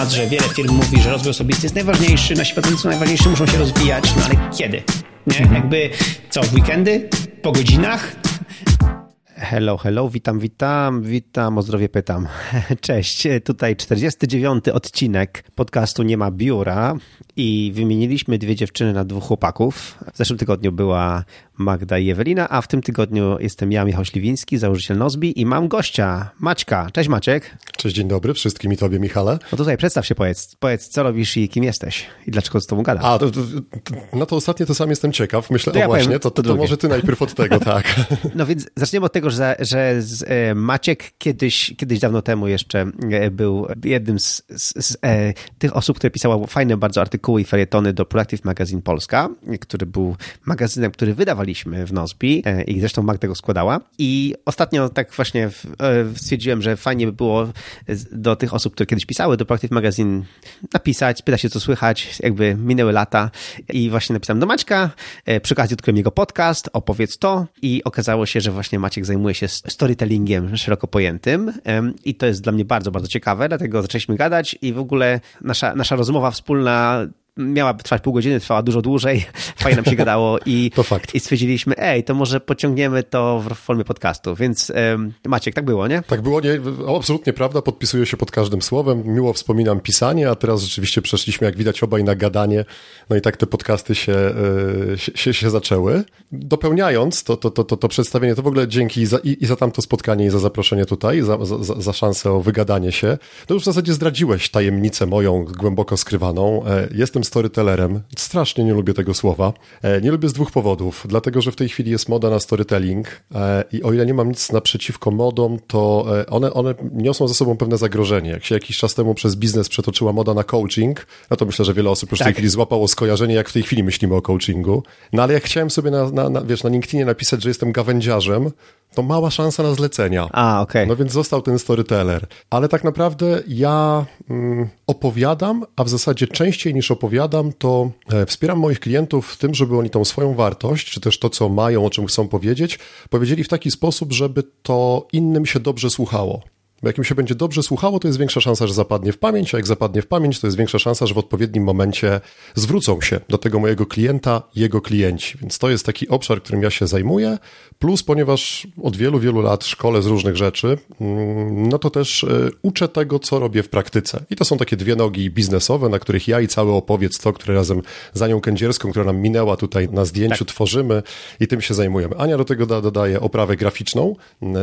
temat, że wiele firm mówi, że rozwój osobisty jest najważniejszy, nasi pracownicy są najważniejsi, muszą się rozwijać, no ale kiedy? Nie? Jakby co, w weekendy? Po godzinach? Hello, hello, witam, witam, witam, o zdrowie pytam. Cześć, tutaj 49. odcinek podcastu Nie ma biura i wymieniliśmy dwie dziewczyny na dwóch chłopaków. W zeszłym tygodniu była Magda i Ewelina, a w tym tygodniu jestem ja, Michał Śliwiński, założyciel Nozbi i mam gościa, Maćka. Cześć Maciek. Cześć, dzień dobry wszystkim i tobie, Michale. No tutaj przedstaw się, powiedz, powiedz co robisz i kim jesteś i dlaczego z tobą gadasz. A, to, to, to, no to ostatnie to sam jestem ciekaw. Myślę, to ja właśnie, powiem, to, to, to może ty najpierw od tego, tak. No więc zaczniemy od tego, że, że e, Maciek kiedyś, kiedyś dawno temu jeszcze e, był jednym z, z, z e, tych osób, które pisała fajne bardzo artykuły i felietony do Productive Magazine Polska, który był magazynem, który wydawali graliśmy w Nozbi e, i zresztą Magda go składała. I ostatnio tak właśnie e, stwierdziłem, że fajnie by było do tych osób, które kiedyś pisały do Practive Magazine napisać, pytać się co słychać, jakby minęły lata i właśnie napisałem do Maćka, e, przy okazji odkryłem jego podcast, opowiedz to i okazało się, że właśnie Maciek zajmuje się storytellingiem szeroko pojętym i to jest dla mnie bardzo, bardzo ciekawe, dlatego zaczęliśmy gadać i w ogóle nasza, nasza rozmowa wspólna miała trwać pół godziny, trwała dużo dłużej, fajnie nam się gadało i, i stwierdziliśmy, ej, to może pociągniemy to w formie podcastu, więc um, Maciek, tak było, nie? Tak było, nie, absolutnie prawda, podpisuję się pod każdym słowem, miło wspominam pisanie, a teraz rzeczywiście przeszliśmy, jak widać, obaj na gadanie, no i tak te podcasty się, e, się, się, się zaczęły. Dopełniając to, to, to, to, to przedstawienie, to w ogóle dzięki za, i, i za tamto spotkanie, i za zaproszenie tutaj, za, za, za szansę o wygadanie się, to już w zasadzie zdradziłeś tajemnicę moją głęboko skrywaną. E, jestem storytellerem. Strasznie nie lubię tego słowa. E, nie lubię z dwóch powodów. Dlatego, że w tej chwili jest moda na storytelling e, i o ile nie mam nic naprzeciwko modom, to e, one, one niosą ze sobą pewne zagrożenie. Jak się jakiś czas temu przez biznes przetoczyła moda na coaching, no to myślę, że wiele osób już tak. w tej tak. chwili złapało skojarzenie, jak w tej chwili myślimy o coachingu. No ale jak chciałem sobie na, na, na, wiesz, na LinkedInie napisać, że jestem gawędziarzem, to mała szansa na zlecenia. A, okej. Okay. No więc został ten storyteller. Ale tak naprawdę ja mm, opowiadam, a w zasadzie częściej niż opowiadam, to e, wspieram moich klientów w tym, żeby oni tą swoją wartość, czy też to, co mają, o czym chcą powiedzieć, powiedzieli w taki sposób, żeby to innym się dobrze słuchało. Bo jak im się będzie dobrze słuchało, to jest większa szansa, że zapadnie w pamięć, a jak zapadnie w pamięć, to jest większa szansa, że w odpowiednim momencie zwrócą się do tego mojego klienta, jego klienci. Więc to jest taki obszar, którym ja się zajmuję. Plus, ponieważ od wielu, wielu lat szkole z różnych rzeczy, mm, no to też e, uczę tego, co robię w praktyce. I to są takie dwie nogi biznesowe, na których ja i cały opowiedz to, które razem z Anią Kędzierską, która nam minęła tutaj na zdjęciu, tak. tworzymy i tym się zajmujemy. Ania do tego dodaje oprawę graficzną,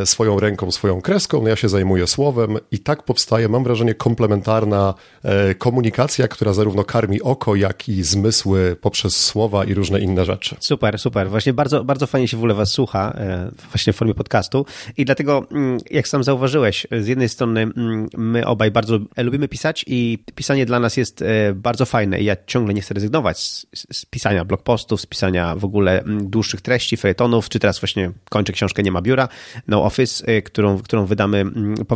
swoją ręką, swoją kreską, no ja się zajmuję słowem i tak powstaje, mam wrażenie, komplementarna e, komunikacja, która zarówno karmi oko, jak i zmysły poprzez słowa i różne inne rzeczy. Super, super. Właśnie bardzo, bardzo fajnie się w ogóle was słucha, e, właśnie w formie podcastu i dlatego, mm, jak sam zauważyłeś, z jednej strony mm, my obaj bardzo lubimy pisać i pisanie dla nas jest e, bardzo fajne i ja ciągle nie chcę rezygnować z, z pisania blogpostów, z pisania w ogóle mm, dłuższych treści, fejetonów, czy teraz właśnie kończę książkę Nie ma biura, No Office, którą, którą wydamy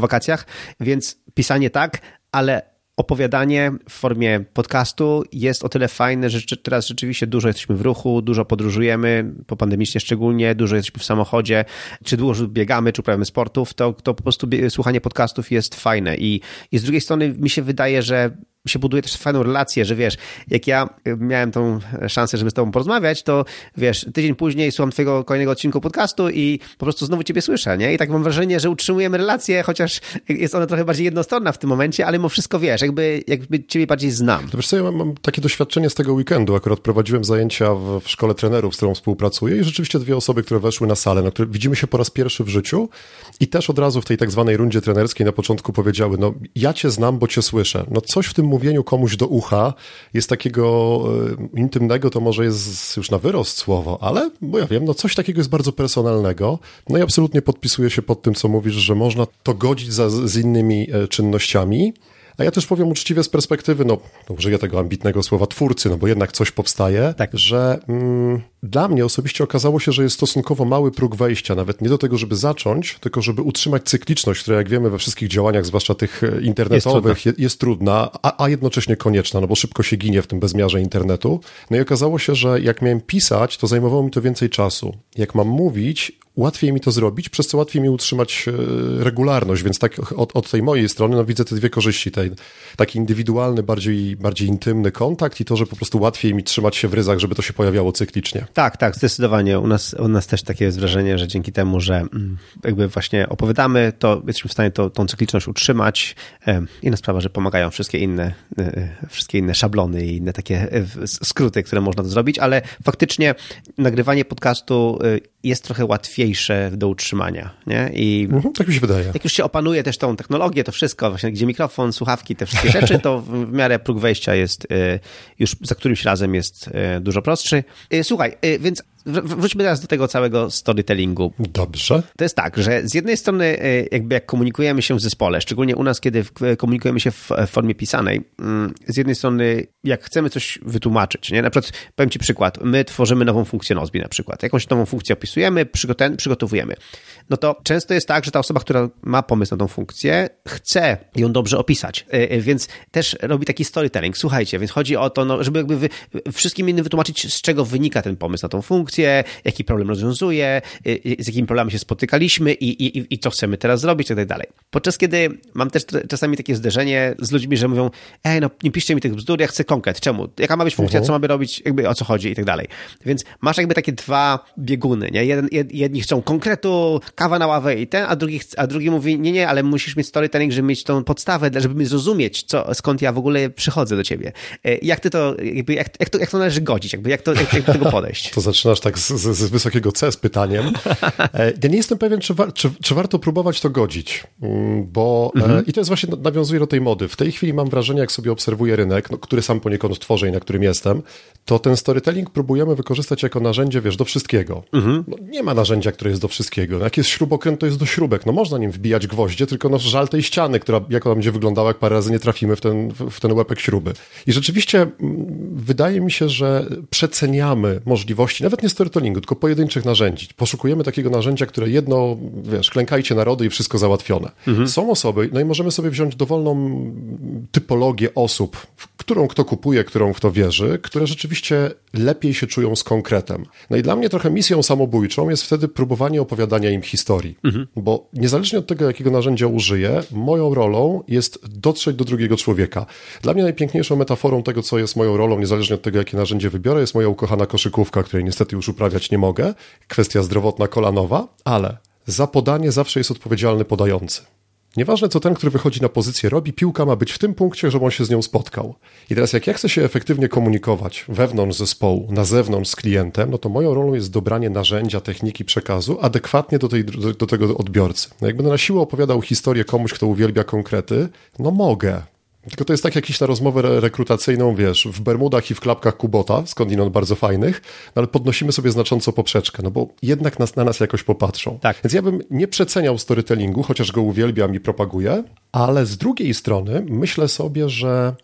wakacjach, więc pisanie tak, ale opowiadanie w formie podcastu jest o tyle fajne, że teraz rzeczywiście dużo jesteśmy w ruchu, dużo podróżujemy, po pandemicznie szczególnie, dużo jesteśmy w samochodzie, czy dużo biegamy, czy uprawiamy sportów, to, to po prostu słuchanie podcastów jest fajne. I, I z drugiej strony mi się wydaje, że się buduje też fajną relację, że wiesz, jak ja miałem tą szansę, żeby z tobą porozmawiać, to wiesz, tydzień później słucham twojego kolejnego odcinku podcastu i po prostu znowu ciebie słyszę, nie? I tak mam wrażenie, że utrzymujemy relację, chociaż jest ona trochę bardziej jednostronna w tym momencie, ale mimo wszystko wiesz, jakby, jakby ciebie bardziej znam. To wiesz co, ja mam, mam takie doświadczenie z tego weekendu, akurat prowadziłem zajęcia w, w szkole trenerów, z którą współpracuję i rzeczywiście dwie osoby, które weszły na salę, no, które widzimy się po raz pierwszy w życiu i też od razu w tej tak zwanej rundzie trenerskiej na początku powiedziały, no ja cię znam, bo cię słyszę. No coś w tym mówieniu komuś do ucha jest takiego e, intymnego, to może jest już na wyrost słowo, ale, bo ja wiem, no coś takiego jest bardzo personalnego. No i absolutnie podpisuję się pod tym, co mówisz, że można to godzić za, z innymi e, czynnościami. A ja też powiem uczciwie z perspektywy, no, no użyję tego ambitnego słowa twórcy, no bo jednak coś powstaje, tak. że mm, dla mnie osobiście okazało się, że jest stosunkowo mały próg wejścia, nawet nie do tego, żeby zacząć, tylko żeby utrzymać cykliczność, która jak wiemy we wszystkich działaniach, zwłaszcza tych e, internetowych, jest trudna, jest trudna a, a jednocześnie konieczna, no bo szybko się ginie w tym bezmiarze internetu. No i okazało się, że jak miałem pisać, to zajmowało mi to więcej czasu. Jak mam mówić, łatwiej mi to zrobić, przez co łatwiej mi utrzymać e, regularność, więc tak od, od tej mojej strony no, widzę te dwie korzyści, tej, taki indywidualny, bardziej, bardziej intymny kontakt i to, że po prostu łatwiej mi trzymać się w ryzach, żeby to się pojawiało cyklicznie. Tak, tak, zdecydowanie. U nas, u nas też takie jest wrażenie, że dzięki temu, że mm, jakby właśnie opowiadamy, to jesteśmy w stanie to, tą cykliczność utrzymać. Inna sprawa, że pomagają wszystkie inne, e, wszystkie inne szablony i inne takie e, skróty, które można to zrobić, ale faktycznie nagrywanie podcastu jest trochę łatwiejsze do utrzymania. Nie? I mhm, tak mi się wydaje. Jak już się opanuje też tą technologię, to wszystko, właśnie gdzie mikrofon, słuchawki, te wszystkie rzeczy, to w miarę próg wejścia jest już za którymś razem jest dużo prostszy. Słuchaj, więc Wróćmy teraz do tego całego storytellingu. Dobrze. To jest tak, że z jednej strony, e, jakby jak komunikujemy się w zespole, szczególnie u nas, kiedy komunikujemy się w formie pisanej, mm, z jednej strony, jak chcemy coś wytłumaczyć, nie? Na przykład, powiem Ci przykład, my tworzymy nową funkcję Nozbi na przykład. Jakąś nową funkcję opisujemy, przygotowujemy. No to często jest tak, że ta osoba, która ma pomysł na tą funkcję, chce ją dobrze opisać, e, e, więc też robi taki storytelling. Słuchajcie, więc chodzi o to, no, żeby jakby wy, wszystkim innym wytłumaczyć, z czego wynika ten pomysł na tą funkcję, jaki problem rozwiązuje, y, z jakimi problemami się spotykaliśmy i, i, i co chcemy teraz zrobić, i tak dalej. Podczas kiedy mam też czasami takie zderzenie z ludźmi, że mówią, ej, no nie piszcie mi tych bzdur, ja chcę konkret. Czemu? Jaka ma być funkcja, uh -huh. co mamy robić, jakby o co chodzi i tak dalej. Więc masz jakby takie dwa bieguny, nie? Jeden, jedni chcą konkretu, kawa na ławę i ten, a drugi, a drugi mówi, nie, nie, ale musisz mieć storytelling, żeby mieć tą podstawę, żeby mi zrozumieć, co, skąd ja w ogóle przychodzę do ciebie. E, jak ty to, jakby, jak, jak, to, jak to należy godzić, jakby, jak, to, jak, jak do tego podejść? To zaczynasz tak z, z, z, wysokiego C z pytaniem. E, ja nie jestem pewien, czy, wa czy, czy warto próbować to godzić, mm, bo e, mhm. i to jest właśnie, nawiązuje do tej mody. W tej chwili mam wrażenie, jak sobie obserwuję rynek, no, który sam poniekąd tworzę i na którym jestem, to ten storytelling próbujemy wykorzystać jako narzędzie, wiesz, do wszystkiego. Mhm. No, nie ma narzędzia, które jest do wszystkiego. No, jest śrubokręt, to jest do śrubek. No można nim wbijać gwoździe, tylko no żal tej ściany, która, jak ona będzie wyglądała, jak parę razy nie trafimy w ten, w ten łepek śruby. I rzeczywiście mm, wydaje mi się, że przeceniamy możliwości, nawet nie storytellingu, tylko pojedynczych narzędzi. Poszukujemy takiego narzędzia, które jedno, wiesz, klękajcie narody i wszystko załatwione. Mhm. Są osoby, no i możemy sobie wziąć dowolną typologię osób, którą kto kupuje, którą kto wierzy, które rzeczywiście lepiej się czują z konkretem. No i dla mnie trochę misją samobójczą jest wtedy próbowanie opowiadania im historii, mhm. bo niezależnie od tego, jakiego narzędzia użyję, moją rolą jest dotrzeć do drugiego człowieka. Dla mnie najpiękniejszą metaforą tego, co jest moją rolą, niezależnie od tego, jakie narzędzie wybiorę, jest moja ukochana koszykówka, której niestety już uprawiać nie mogę, kwestia zdrowotna kolanowa, ale za podanie zawsze jest odpowiedzialny podający. Nieważne, co ten, który wychodzi na pozycję robi, piłka ma być w tym punkcie, żeby on się z nią spotkał. I teraz, jak ja chcę się efektywnie komunikować wewnątrz zespołu, na zewnątrz z klientem, no to moją rolą jest dobranie narzędzia, techniki przekazu adekwatnie do, tej, do, do tego odbiorcy. No jak będę na siłę opowiadał historię komuś, kto uwielbia konkrety, no mogę, tylko to jest tak jakiś na rozmowę rekrutacyjną, wiesz, w Bermudach i w klapkach Kubota, skądinąd bardzo fajnych, no ale podnosimy sobie znacząco poprzeczkę, no bo jednak nas, na nas jakoś popatrzą. Tak. Więc ja bym nie przeceniał storytellingu, chociaż go uwielbiam i propaguję, ale z drugiej strony myślę sobie, że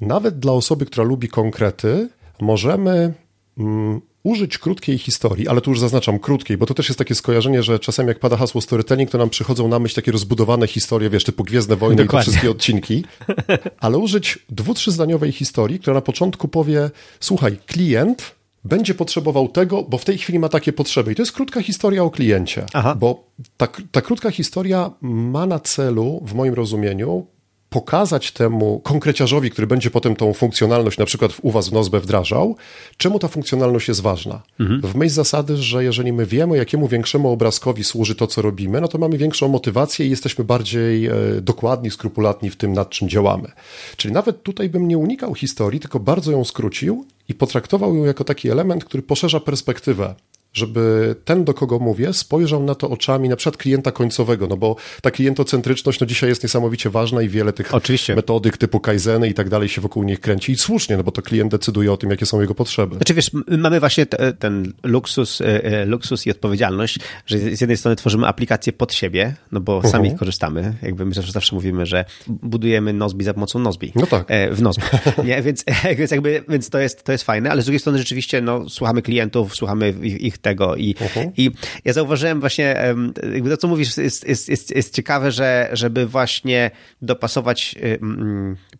nawet dla osoby, która lubi konkrety, możemy mm, użyć krótkiej historii, ale tu już zaznaczam krótkiej, bo to też jest takie skojarzenie, że czasem jak pada hasło storytelling, to nam przychodzą na myśl takie rozbudowane historie, wiesz, typu Gwiezdne Wojny Dokładnie. i te wszystkie odcinki, ale użyć dwu, trzyzdaniowej historii, która na początku powie, słuchaj, klient będzie potrzebował tego, bo w tej chwili ma takie potrzeby. I to jest krótka historia o kliencie, Aha. bo ta, ta krótka historia ma na celu, w moim rozumieniu, pokazać temu konkreciarzowi, który będzie potem tą funkcjonalność na przykład u was w Nozbe wdrażał, czemu ta funkcjonalność jest ważna. Mhm. W myśl zasady, że jeżeli my wiemy, jakiemu większemu obrazkowi służy to, co robimy, no to mamy większą motywację i jesteśmy bardziej e, dokładni, skrupulatni w tym, nad czym działamy. Czyli nawet tutaj bym nie unikał historii, tylko bardzo ją skrócił i potraktował ją jako taki element, który poszerza perspektywę żeby ten, do kogo mówię, spojrzał na to oczami na przykład klienta końcowego, no bo ta klientocentryczność no dzisiaj jest niesamowicie ważna i wiele tych Oczywiście. metodyk typu Kaizeny i tak dalej się wokół nich kręci i słusznie, no bo to klient decyduje o tym, jakie są jego potrzeby. Znaczy wiesz, mamy właśnie te, ten luksus, e, e, luksus i odpowiedzialność, że z jednej strony tworzymy aplikacje pod siebie, no bo uh -huh. sami korzystamy, jakby my zawsze, zawsze mówimy, że budujemy Nozbi za pomocą Nozbi. No tak. W Nozbi. Nie? Więc, więc jakby, więc to jest, to jest fajne, ale z drugiej strony rzeczywiście, no, słuchamy klientów, słuchamy ich tego i, uh -huh. i ja zauważyłem właśnie, jakby to, co mówisz, jest, jest, jest, jest ciekawe, że żeby właśnie dopasować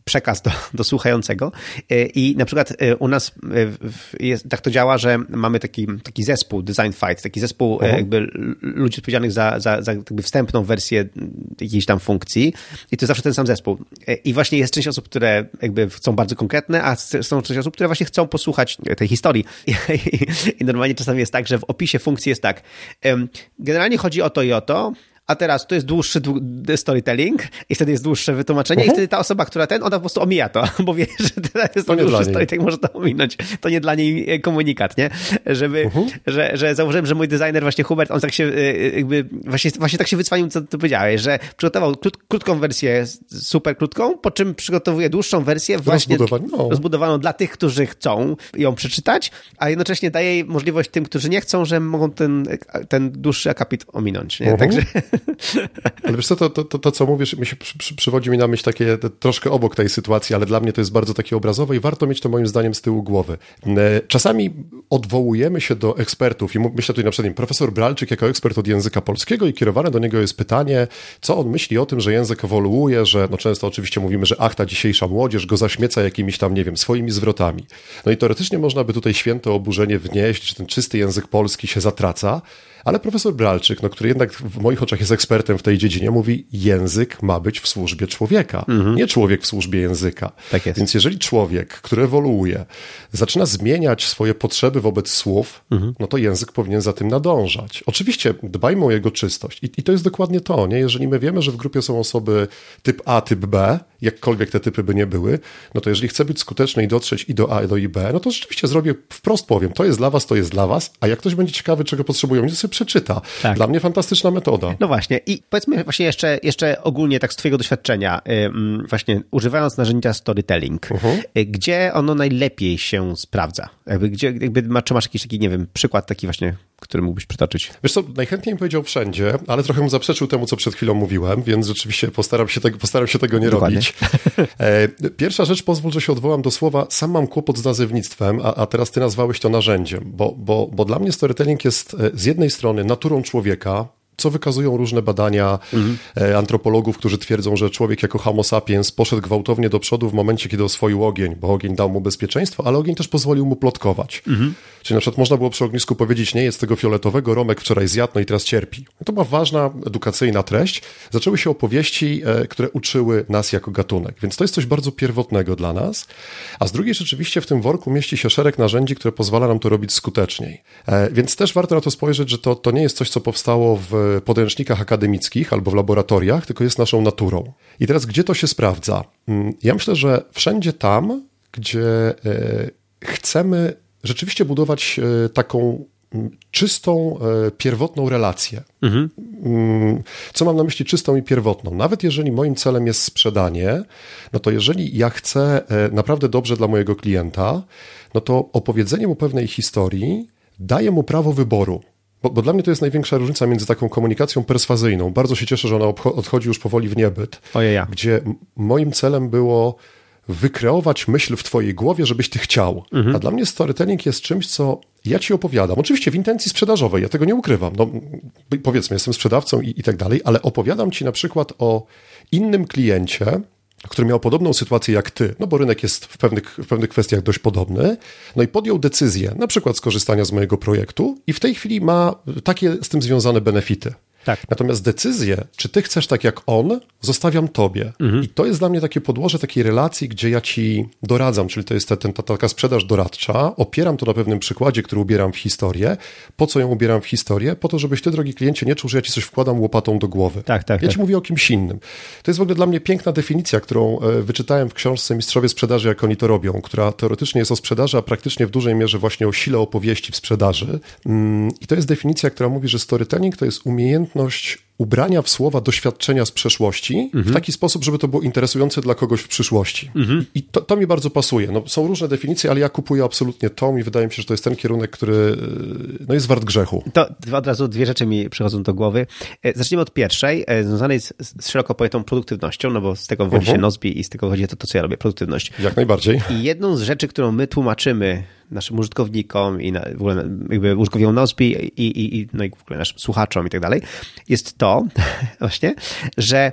przekaz do, do słuchającego e, i na przykład e, u nas jest, tak to działa, że mamy taki, taki zespół Design Fight, taki zespół uh -huh. jakby ludzi odpowiedzialnych za, za, za jakby wstępną wersję jakiejś tam funkcji i to jest zawsze ten sam zespół. I właśnie jest część osób, które jakby chcą bardzo konkretne, a są część osób, które właśnie chcą posłuchać tej historii. I, i, i normalnie czasami jest tak, że w opisie funkcji jest tak. Generalnie chodzi o to i o to, a teraz to jest dłuższy storytelling i wtedy jest dłuższe wytłumaczenie uh -huh. i mhm. wtedy ta osoba, która ten, ona po prostu omija to, bo wie, że teraz jest to, dłuższy storytelling, może to ominąć. To nie dla niej e, komunikat, nie? Żeby, mhm. że, że zauważyłem, że mój designer właśnie Hubert, on tak się e, e, jakby, właśnie, właśnie tak się wycwanił, co ty powiedziałeś, że przygotował krót, krótką wersję, super krótką, po czym przygotowuje dłuższą wersję właśnie no. rozbudowaną dla tych, którzy chcą ją przeczytać, a jednocześnie daje możliwość tym, którzy nie chcą, że mogą ten, ten dłuższy akapit ominąć, nie? Mhm. Także ale wiesz co, to, to, to, to co mówisz, mi się przy, przy, przywodzi mi na myśl takie troszkę obok tej sytuacji, ale dla mnie to jest bardzo takie obrazowe i warto mieć to moim zdaniem z tyłu głowy. E, czasami odwołujemy się do ekspertów i myślę tutaj na przykład profesor Bralczyk jako ekspert od języka polskiego i kierowane do niego jest pytanie, co on myśli o tym, że język ewoluuje, że no często oczywiście mówimy, że ach, ta dzisiejsza młodzież go zaśmieca jakimiś tam, nie wiem, swoimi zwrotami. No i teoretycznie można by tutaj święte oburzenie wnieść, że ten czysty język polski się zatraca, ale profesor Bralczyk, no, który jednak w moich oczach jest ekspertem w tej dziedzinie, mówi, język ma być w służbie człowieka, mhm. nie człowiek w służbie języka. Tak jest. Więc jeżeli człowiek, który ewoluuje, zaczyna zmieniać swoje potrzeby wobec słów, mhm. no to język powinien za tym nadążać. Oczywiście dbajmy o jego czystość. I, I, to jest dokładnie to, nie? Jeżeli my wiemy, że w grupie są osoby typ A, typ B, jakkolwiek te typy by nie były, no to jeżeli chcę być skuteczny i dotrzeć i do A, i do i B, no to rzeczywiście zrobię, wprost powiem, to jest dla was, to jest dla was, a jak ktoś będzie ciekawy, czego potrzebują, to sobie przeczyta. Tak. Dla mnie fantastyczna metoda. No właśnie i powiedzmy właśnie jeszcze, jeszcze ogólnie tak z twojego doświadczenia, właśnie używając narzędzia storytelling, uh -huh. Y, gdzie ono najlepiej się sprawdza? Jakby, gdzie, jakby, czy masz jakiś taki, nie wiem, przykład taki właśnie, który mógłbyś przytoczyć? Wiesz co, najchętniej bym powiedział wszędzie, ale trochę mu zaprzeczył temu, co przed chwilą mówiłem, więc rzeczywiście postaram się tego, postaram się tego nie Dokładnie. robić. E, pierwsza rzecz, pozwól, że się odwołam do słowa, sam mam kłopot z nazewnictwem, a, a teraz ty nazwałeś to narzędziem, bo, bo, bo dla mnie storytelling jest e, z jednej strony naturą człowieka, co wykazują różne badania mhm. antropologów, którzy twierdzą, że człowiek jako homo sapiens poszedł gwałtownie do przodu w momencie, kiedy oswoił ogień, bo ogień dał mu bezpieczeństwo, ale ogień też pozwolił mu plotkować. Mhm. Czyli na przykład można było przy ognisku powiedzieć, nie jest tego fioletowego, Romek wczoraj zjadł, no i teraz cierpi. To była ważna edukacyjna treść. Zaczęły się opowieści, e, które uczyły nas jako gatunek, więc to jest coś bardzo pierwotnego dla nas. A z drugiej rzeczywiście w tym worku mieści się szereg narzędzi, które pozwala nam to robić skuteczniej. E, więc też warto na to spojrzeć, że to, to nie jest coś, co powstało w podręcznikach akademickich albo w laboratoriach, tylko jest naszą naturą. I teraz, gdzie to się sprawdza? Mm, ja myślę, że wszędzie tam, gdzie e, chcemy rzeczywiście budować e, taką mm, czystą, e, pierwotną relację. Mhm. Mm, co mam na myśli czystą i pierwotną? Nawet jeżeli moim celem jest sprzedanie, no to jeżeli ja chcę naprawdę dobrze dla mojego klienta, no to opowiedzenie mu pewnej historii daje mu prawo wyboru. Bo, bo, dla mnie to jest największa różnica między taką komunikacją perswazyjną. Bardzo się cieszę, że ona odchodzi już powoli w niebyt. Ojeja. Gdzie moim celem było wykreować myśl w twojej głowie, żebyś ty chciał. Mhm. A dla mnie storytelling jest czymś, co ja ci opowiadam. Oczywiście w intencji sprzedażowej, ja tego nie ukrywam. No, powiedzmy, jestem sprzedawcą i, i tak dalej, ale opowiadam ci na przykład o innym kliencie, który miał podobną sytuację jak ty, no bo rynek jest w pewnych, w pewnych kwestiach dość podobny, no i podjął decyzję, na przykład skorzystania z mojego projektu i w tej chwili ma takie z tym związane benefity. Tak. Natomiast decyzję, czy ty chcesz tak jak on, zostawiam tobie. I to jest dla mnie takie podłoże takiej relacji, gdzie ja ci doradzam, czyli to jest ta, ta, ta taka sprzedaż doradcza, opieram to na pewnym przykładzie, który ubieram w historię. Po co ją ubieram w historię? Po to, żebyś ty, drogi kliencie, nie czuł, że ja ci coś wkładam łopatą do głowy. Tak, tak, Ja tak. ci mówię o kimś innym. To jest w ogóle dla mnie piękna definicja, którą e, wyczytałem w książce Mistrzowie Sprzedaży, jak oni to robią, która teoretycznie jest o sprzedaży, a praktycznie w dużej mierze właśnie o sile opowieści w sprzedaży. Mm, I to jest definicja, która mówi, że storytelling to jest umiejętność umiejętność ubrania w słowa doświadczenia z przeszłości w taki sposób, żeby to było interesujące dla kogoś w przyszłości. I to, to mi bardzo pasuje. No, są różne definicje, ale ja kupuję absolutnie tą i wydaje mi się, że to jest ten kierunek, który e, no, jest wart grzechu. To od razu dwie rzeczy mi przychodzą do głowy. E, Zacznijmy od pierwszej, e, związanej z, z szeroko pojętą produktywnością, no bo z tego wywodzi się Mhm. Nozbi i z tego wychodzi to, to, co ja robię, produktywność. Jak najbardziej. I jedną z rzeczy, którą my tłumaczymy naszym użytkownikom i na, w ogóle jakby użytkownikom Nozbi i, i, i, no i w ogóle naszym słuchaczom i tak dalej, jest to właśnie, że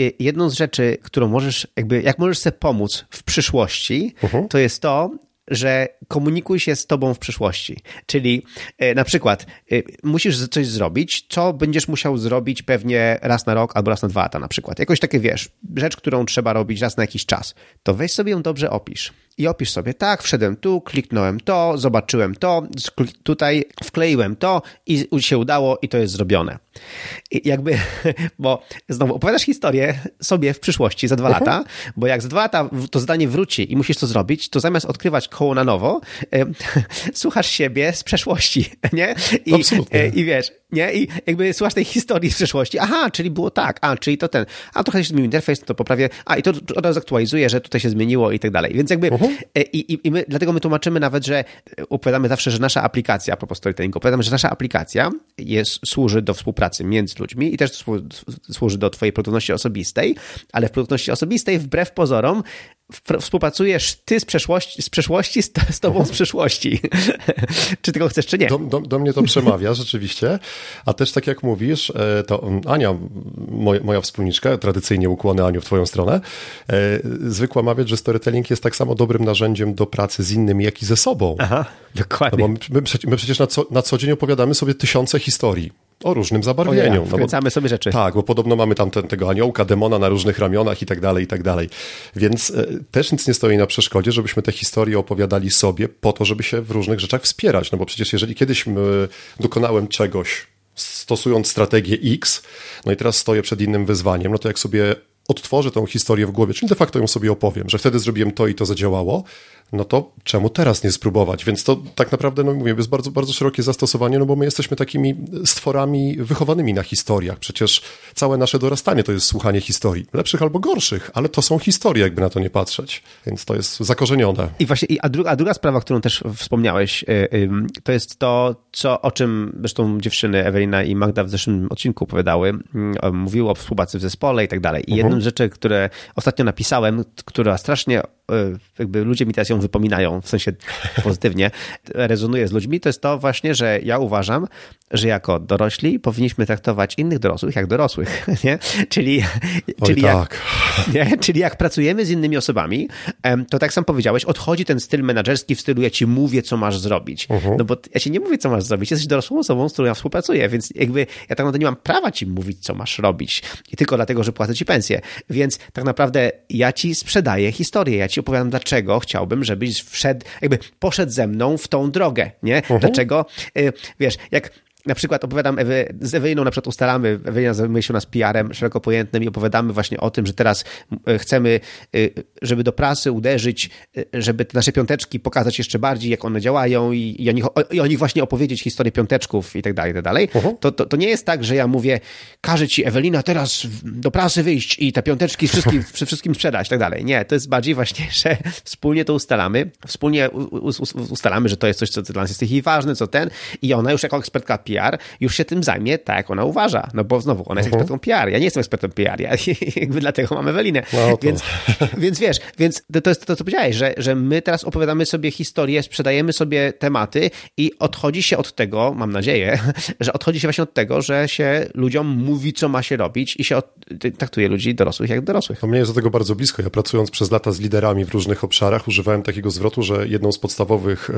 y, jedną z rzeczy, którą możesz, jakby, jak możesz sobie pomóc w przyszłości, to jest to, że komunikuj się z tobą w przyszłości. Czyli e, na przykład e, musisz coś zrobić, co będziesz musiał zrobić pewnie raz na rok albo raz na dwa lata na przykład. Jakoś takie, wiesz, rzecz, którą trzeba robić raz na jakiś czas. To weź sobie ją dobrze opisz. I opisz sobie, tak, wszedłem tu, kliknąłem to, zobaczyłem to, tutaj wkleiłem to i się udało i to jest zrobione. I jakby, bo znowu opowiadasz historię sobie w przyszłości za dwa lata, bo jak za dwa lata to zdanie wróci i musisz to zrobić, to zamiast odkrywać koło na nowo, słuchasz siebie z przeszłości, nie? I, e, I wiesz, nie? I jakby słuchasz tej historii z przeszłości. Aha, czyli było tak, a, czyli to ten, a trochę się zmienił interfejs, to poprawię, a i to od razu aktualizuję, że tutaj się zmieniło i tak dalej. Więc jakby, e, i, i, i my, dlatego my tłumaczymy nawet, że opowiadamy zawsze, że nasza aplikacja, a propos storytellingu, opowiadamy, że nasza aplikacja jest, służy do współpracy między ludźmi i też słu- służy do twojej produktywności osobistej, ale w produktywności osobistej, wbrew pozorom, współpracujesz ty z przeszłości, z przeszłości z, z tobą z przyszłości. czy tego chcesz, czy nie? Do, do, do mnie to przemawia rzeczywiście, a też tak jak mówisz, e, to mm, Ania, moja, moja wspólniczka, tradycyjnie ukłony Aniu w twoją stronę, e, zwykła mawiać, że storytelling jest tak samo dobrym narzędziem do pracy z innymi, jak i ze sobą. Aha, No dokładnie. bo my, my, przecież- my przecież na co, na co dzień opowiadamy sobie tysiące historii o różnym zabarwieniu. Ojej, no bo- wkręcamy sobie rzeczy. Tak, bo podobno mamy tam ten, tego aniołka, demona na różnych ramionach i tak dalej, i tak dalej. Więc e, też nic nie stoi na przeszkodzie, żebyśmy te historie opowiadali sobie po to, żeby się w różnych rzeczach wspierać. No bo przecież jeżeli kiedyś m, dokonałem czegoś stosując strategię X, no i teraz stoję przed innym wyzwaniem, no to jak sobie odtworzę tą historię w głowie, czyli de facto ją sobie opowiem, że wtedy zrobiłem to i to zadziałało, no to czemu teraz nie spróbować? Więc to tak naprawdę, no mówię, jest bardzo, bardzo szerokie zastosowanie, no bo my jesteśmy takimi stworami wychowanymi na historiach. Przecież całe nasze dorastanie to jest słuchanie historii. Lepszych albo gorszych, ale to są historie, jakby na to nie patrzeć. Więc to jest zakorzenione. I właśnie, a, druga, a druga sprawa, którą też wspomniałeś, y, to jest to, co, o czym zresztą dziewczyny Ewelina i Magda w zeszłym odcinku opowiadały. Mm, Mówiły o współpracy w zespole i tak dalej. I jedną z rzeczy, które ostatnio napisałem, która strasznie, y, jakby ludzie mi teraz ją wypominają, w sensie pozytywnie, rezonuje z ludźmi, to jest to właśnie, że ja uważam, że jako dorośli powinniśmy traktować innych dorosłych jak dorosłych, nie? Czyli, czyli jak, tak. nie? Czyli jak pracujemy z innymi osobami, to tak sam powiedziałeś, odchodzi ten styl menedżerski w stylu ja ci mówię, co masz zrobić. No bo ja ci nie mówię, co masz zrobić. Jesteś dorosłą osobą, z którą ja współpracuję, więc jakby ja tak naprawdę nie mam prawa ci mówić, co masz robić. I tylko dlatego, że płacę ci pensję. Więc tak naprawdę ja ci sprzedaję historię. Ja ci opowiadam, dlaczego chciałbym, żebyś wszedł, jakby poszedł ze mną w tą drogę, nie? Dlaczego, y, wiesz, jak na przykład opowiadam Ewy, z Eweliną, na przykład ustalamy, Ewelina zajmuje się nas PR-em szeroko pojętym i opowiadamy właśnie o tym, że teraz e, chcemy, e, żeby do prasy uderzyć, e, żeby te nasze piąteczki pokazać jeszcze bardziej, jak one działają i, i, o, nich, o, i o nich właśnie opowiedzieć historię piąteczków i tak dalej, i tak dalej. To, to, to nie jest tak, że ja mówię, każę ci Ewelina teraz do prasy wyjść i te piąteczki wszystkim, wszystkim sprzedać i tak dalej. Nie, to jest bardziej właśnie, że wspólnie to ustalamy, wspólnie u, u, ustalamy, że to jest coś, co dla nas jest ważne, co ten i ona już jako ekspertka PR już się tym zajmie tak, jak ona uważa. No bo znowu, ona jest ekspertką PR, ja nie jestem ekspertem PR, ja jakby dlatego mam Ewelinę. No Więc, więc wiesz, więc to, to jest to, co powiedziałeś, że, że my teraz opowiadamy sobie historię, sprzedajemy sobie tematy i odchodzi się od tego, mam nadzieję, że odchodzi się właśnie od tego, że się ludziom mówi, co ma się robić i się od, traktuje ludzi dorosłych jak dorosłych. To mnie jest do tego bardzo blisko. Ja pracując przez lata z liderami w różnych obszarach, używałem takiego zwrotu, że jedną z podstawowych, e,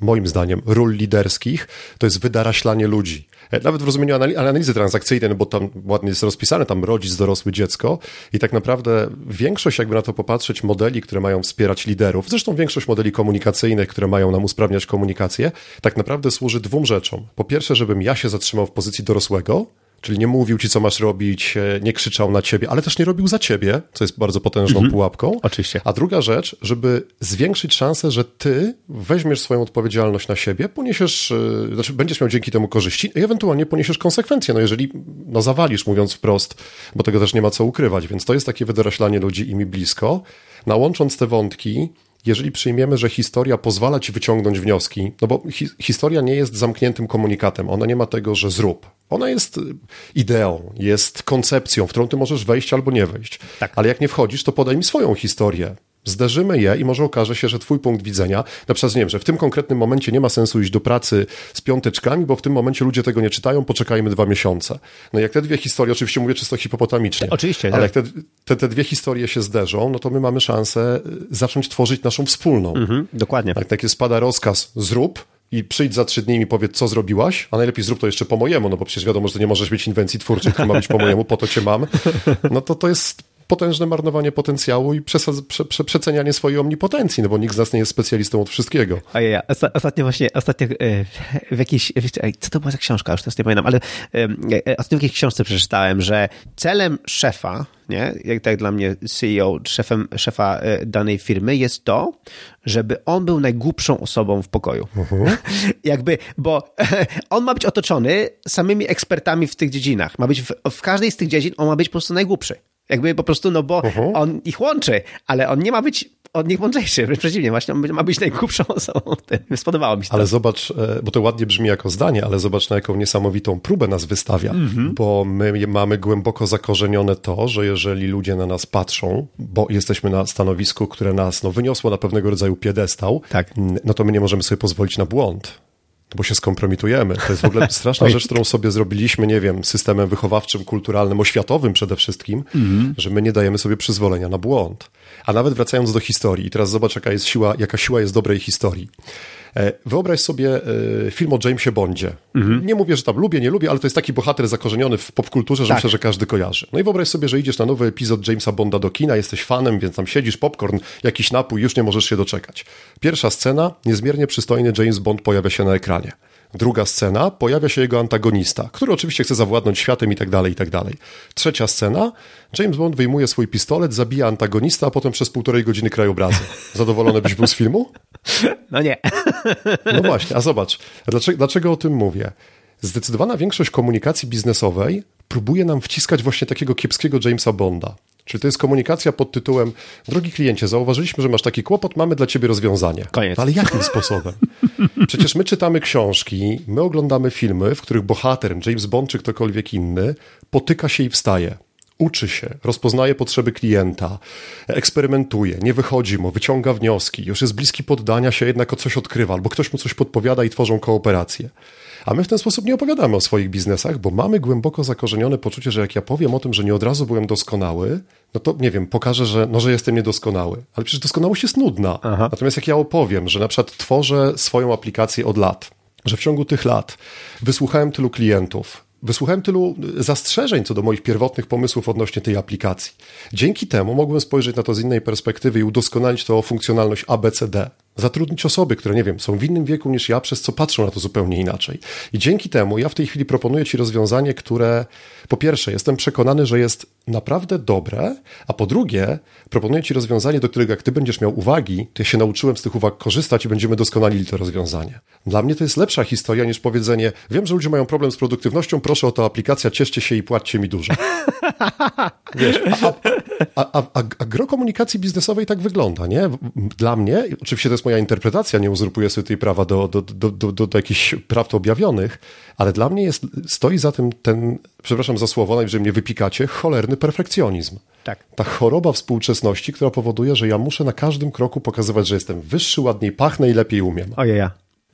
moim zdaniem, ról liderskich to jest wydaraślanie ludzi. Ludzi. E, nawet w rozumieniu analizy transakcyjnej, no bo tam ładnie jest rozpisane, tam rodzic, dorosły, dziecko i tak naprawdę większość, jakby na to popatrzeć, modeli, które mają wspierać liderów, zresztą większość modeli komunikacyjnych, które mają nam usprawniać komunikację, tak naprawdę służy dwóm rzeczom. Po pierwsze, żebym ja się zatrzymał w pozycji dorosłego, Czyli nie mówił ci, co masz robić, e, nie krzyczał na ciebie, ale też nie robił za ciebie, co jest bardzo potężną mhm. pułapką. Oczywiście. A druga rzecz, żeby zwiększyć szansę, że ty weźmiesz swoją odpowiedzialność na siebie, poniesiesz, e, znaczy będziesz miał dzięki temu korzyści i ewentualnie poniesiesz konsekwencje. No jeżeli no zawalisz, mówiąc wprost, bo tego też nie ma co ukrywać, więc to jest takie wydoroślanie ludzi i mi blisko. Nałącząc te wątki, jeżeli przyjmiemy, że historia pozwala ci wyciągnąć wnioski, no bo hi historia nie jest zamkniętym komunikatem, ona nie ma tego, że zrób. Ona jest ideą, jest koncepcją, w którą ty możesz wejść albo nie wejść. Tak. Ale jak nie wchodzisz, to podaj mi swoją historię. Zderzymy je i może okaże się, że twój punkt widzenia, na przykład nie wiem, że w tym konkretnym momencie nie ma sensu iść do pracy z piąteczkami, bo w tym momencie ludzie tego nie czytają, poczekajmy dwa miesiące. No jak te dwie historie, oczywiście mówię czysto hipopotamicznie, oczywiście, ale tak. jak te, te, te, dwie historie się zderzą, no to my mamy szansę y, zacząć tworzyć naszą wspólną. Mhm, dokładnie. Jak takie spada rozkaz, zrób, i przyjdź za trzy dni i mi powiedz, co zrobiłaś, a najlepiej zrób to jeszcze po mojemu, no bo przecież wiadomo, że to nie możesz mieć inwencji twórczej, tylko ma być po mojemu, po to cię mam. No to to jest potężne marnowanie potencjału i prze, prze, przecenianie swojej omnipotencji, no bo nikt z nas nie jest specjalistą od wszystkiego. A ja, ostatnio właśnie, ostatnio e, w jakiejś, co to była za książka, już teraz nie pamiętam, ale e, ostatnio w jakiejś książce przeczytałem, że celem szefa, nie, jak tak dla mnie CEO, szefem, szefa e, danej firmy jest to, żeby on był najgłupszą osobą w pokoju. Uh-huh. Jakby, bo on ma być otoczony samymi ekspertami w tych dziedzinach. Ma być w, w każdej z tych dziedzin, on ma być po prostu najgłupszy. Jakby po prostu, no bo uh-huh. on ich łączy, ale on nie ma być od nich mądrzejszy. Wręcz przeciwnie, właśnie on ma być najgłupszą osobą. Spodobało mi się to. Ale zobacz, e, bo to ładnie brzmi jako zdanie, ale zobacz na jaką niesamowitą próbę nas wystawia, mm-hmm. bo my mamy głęboko zakorzenione to, że jeżeli ludzie na nas patrzą, bo jesteśmy na stanowisku, które nas no, wyniosło na pewnego rodzaju piedestał, tak. no to my nie możemy sobie pozwolić na błąd bo się skompromitujemy. To jest w ogóle straszna rzecz, którą sobie zrobiliśmy, nie wiem, systemem wychowawczym, kulturalnym, oświatowym przede wszystkim, mm że my nie dajemy sobie przyzwolenia na błąd. A nawet wracając do historii, i teraz zobacz, jaka jest siła, jaka siła jest dobrej historii. E, wyobraź sobie e, film o Jamesie Bondzie. Mhm. Nie mówię, że tam lubię, nie lubię, ale to jest taki bohater zakorzeniony w popkulturze, że tak. myślę, że każdy kojarzy. No i wyobraź sobie, że idziesz na nowy epizod Jamesa Bonda do kina, jesteś fanem, więc tam siedzisz, popcorn, jakiś napój, już nie możesz się doczekać. Pierwsza scena, niezmiernie przystojny James Bond pojawia się na ekranie. Druga scena, pojawia się jego antagonista, który oczywiście chce zawładnąć światem i tak dalej, i tak dalej. Trzecia scena, James Bond wyjmuje swój pistolet, zabija antagonista, a potem przez półtorej godziny krajobrazy. Zadowolony byś był z filmu? No nie. No właśnie, a zobacz, dlaczego, dlaczego o tym mówię? Zdecydowana większość komunikacji biznesowej próbuje nam wciskać właśnie takiego kiepskiego Jamesa Bonda. Czyli to jest komunikacja pod tytułem Drogi kliencie, zauważyliśmy, że masz taki kłopot, mamy dla ciebie rozwiązanie. Koniec. Ale jakim sposobem? Przecież my czytamy książki, my oglądamy filmy, w których bohaterem, James Bond czy ktokolwiek inny, potyka się i wstaje. Uczy się, rozpoznaje potrzeby klienta, eksperymentuje, nie wychodzi mu, wyciąga wnioski, już jest bliski poddania się, jednak o coś odkrywa, albo ktoś mu coś podpowiada i tworzą kooperację. A my w ten sposób nie opowiadamy o swoich biznesach, bo mamy głęboko zakorzenione poczucie, że jak ja powiem o tym, że nie od razu byłem doskonały, no to nie wiem, pokażę, że, no, że jestem niedoskonały. Ale przecież doskonałość jest nudna. Aha. Natomiast jak ja opowiem, że na przykład tworzę swoją aplikację od lat, że w ciągu tych lat wysłuchałem tylu klientów, Wysłuchałem tylu zastrzeżeń co do moich pierwotnych pomysłów odnośnie tej aplikacji. Dzięki temu mogłem spojrzeć na to z innej perspektywy i udoskonalić to o funkcjonalność ABCD zatrudnić osoby, które, nie wiem, są w innym wieku niż ja, przez co patrzą na to zupełnie inaczej. I dzięki temu ja w tej chwili proponuję Ci rozwiązanie, które po pierwsze jestem przekonany, że jest naprawdę dobre, a po drugie proponuję Ci rozwiązanie, do którego jak Ty będziesz miał uwagi, to ja się nauczyłem z tych uwag korzystać i będziemy doskonalili to rozwiązanie. Dla mnie to jest lepsza historia niż powiedzenie, wiem, że ludzie mają problem z produktywnością, proszę o tę aplikację, cieszcie się i płaccie mi dużo. Wiesz, a, a, a, a, gro komunikacji biznesowej tak wygląda, nie? Dla mnie, oczywiście to jest moja interpretacja, nie uzurpuję sobie tej prawa do, do, do, do, do, jakichś prawd objawionych, ale dla mnie jest, stoi za tym ten, przepraszam za słowo, najwyżej mnie wypikacie, cholerny perfekcjonizm. Tak. Ta choroba współczesności, która powoduje, że ja muszę na każdym kroku pokazywać, że jestem wyższy, ładniej pachnę i lepiej umiem. Ojej.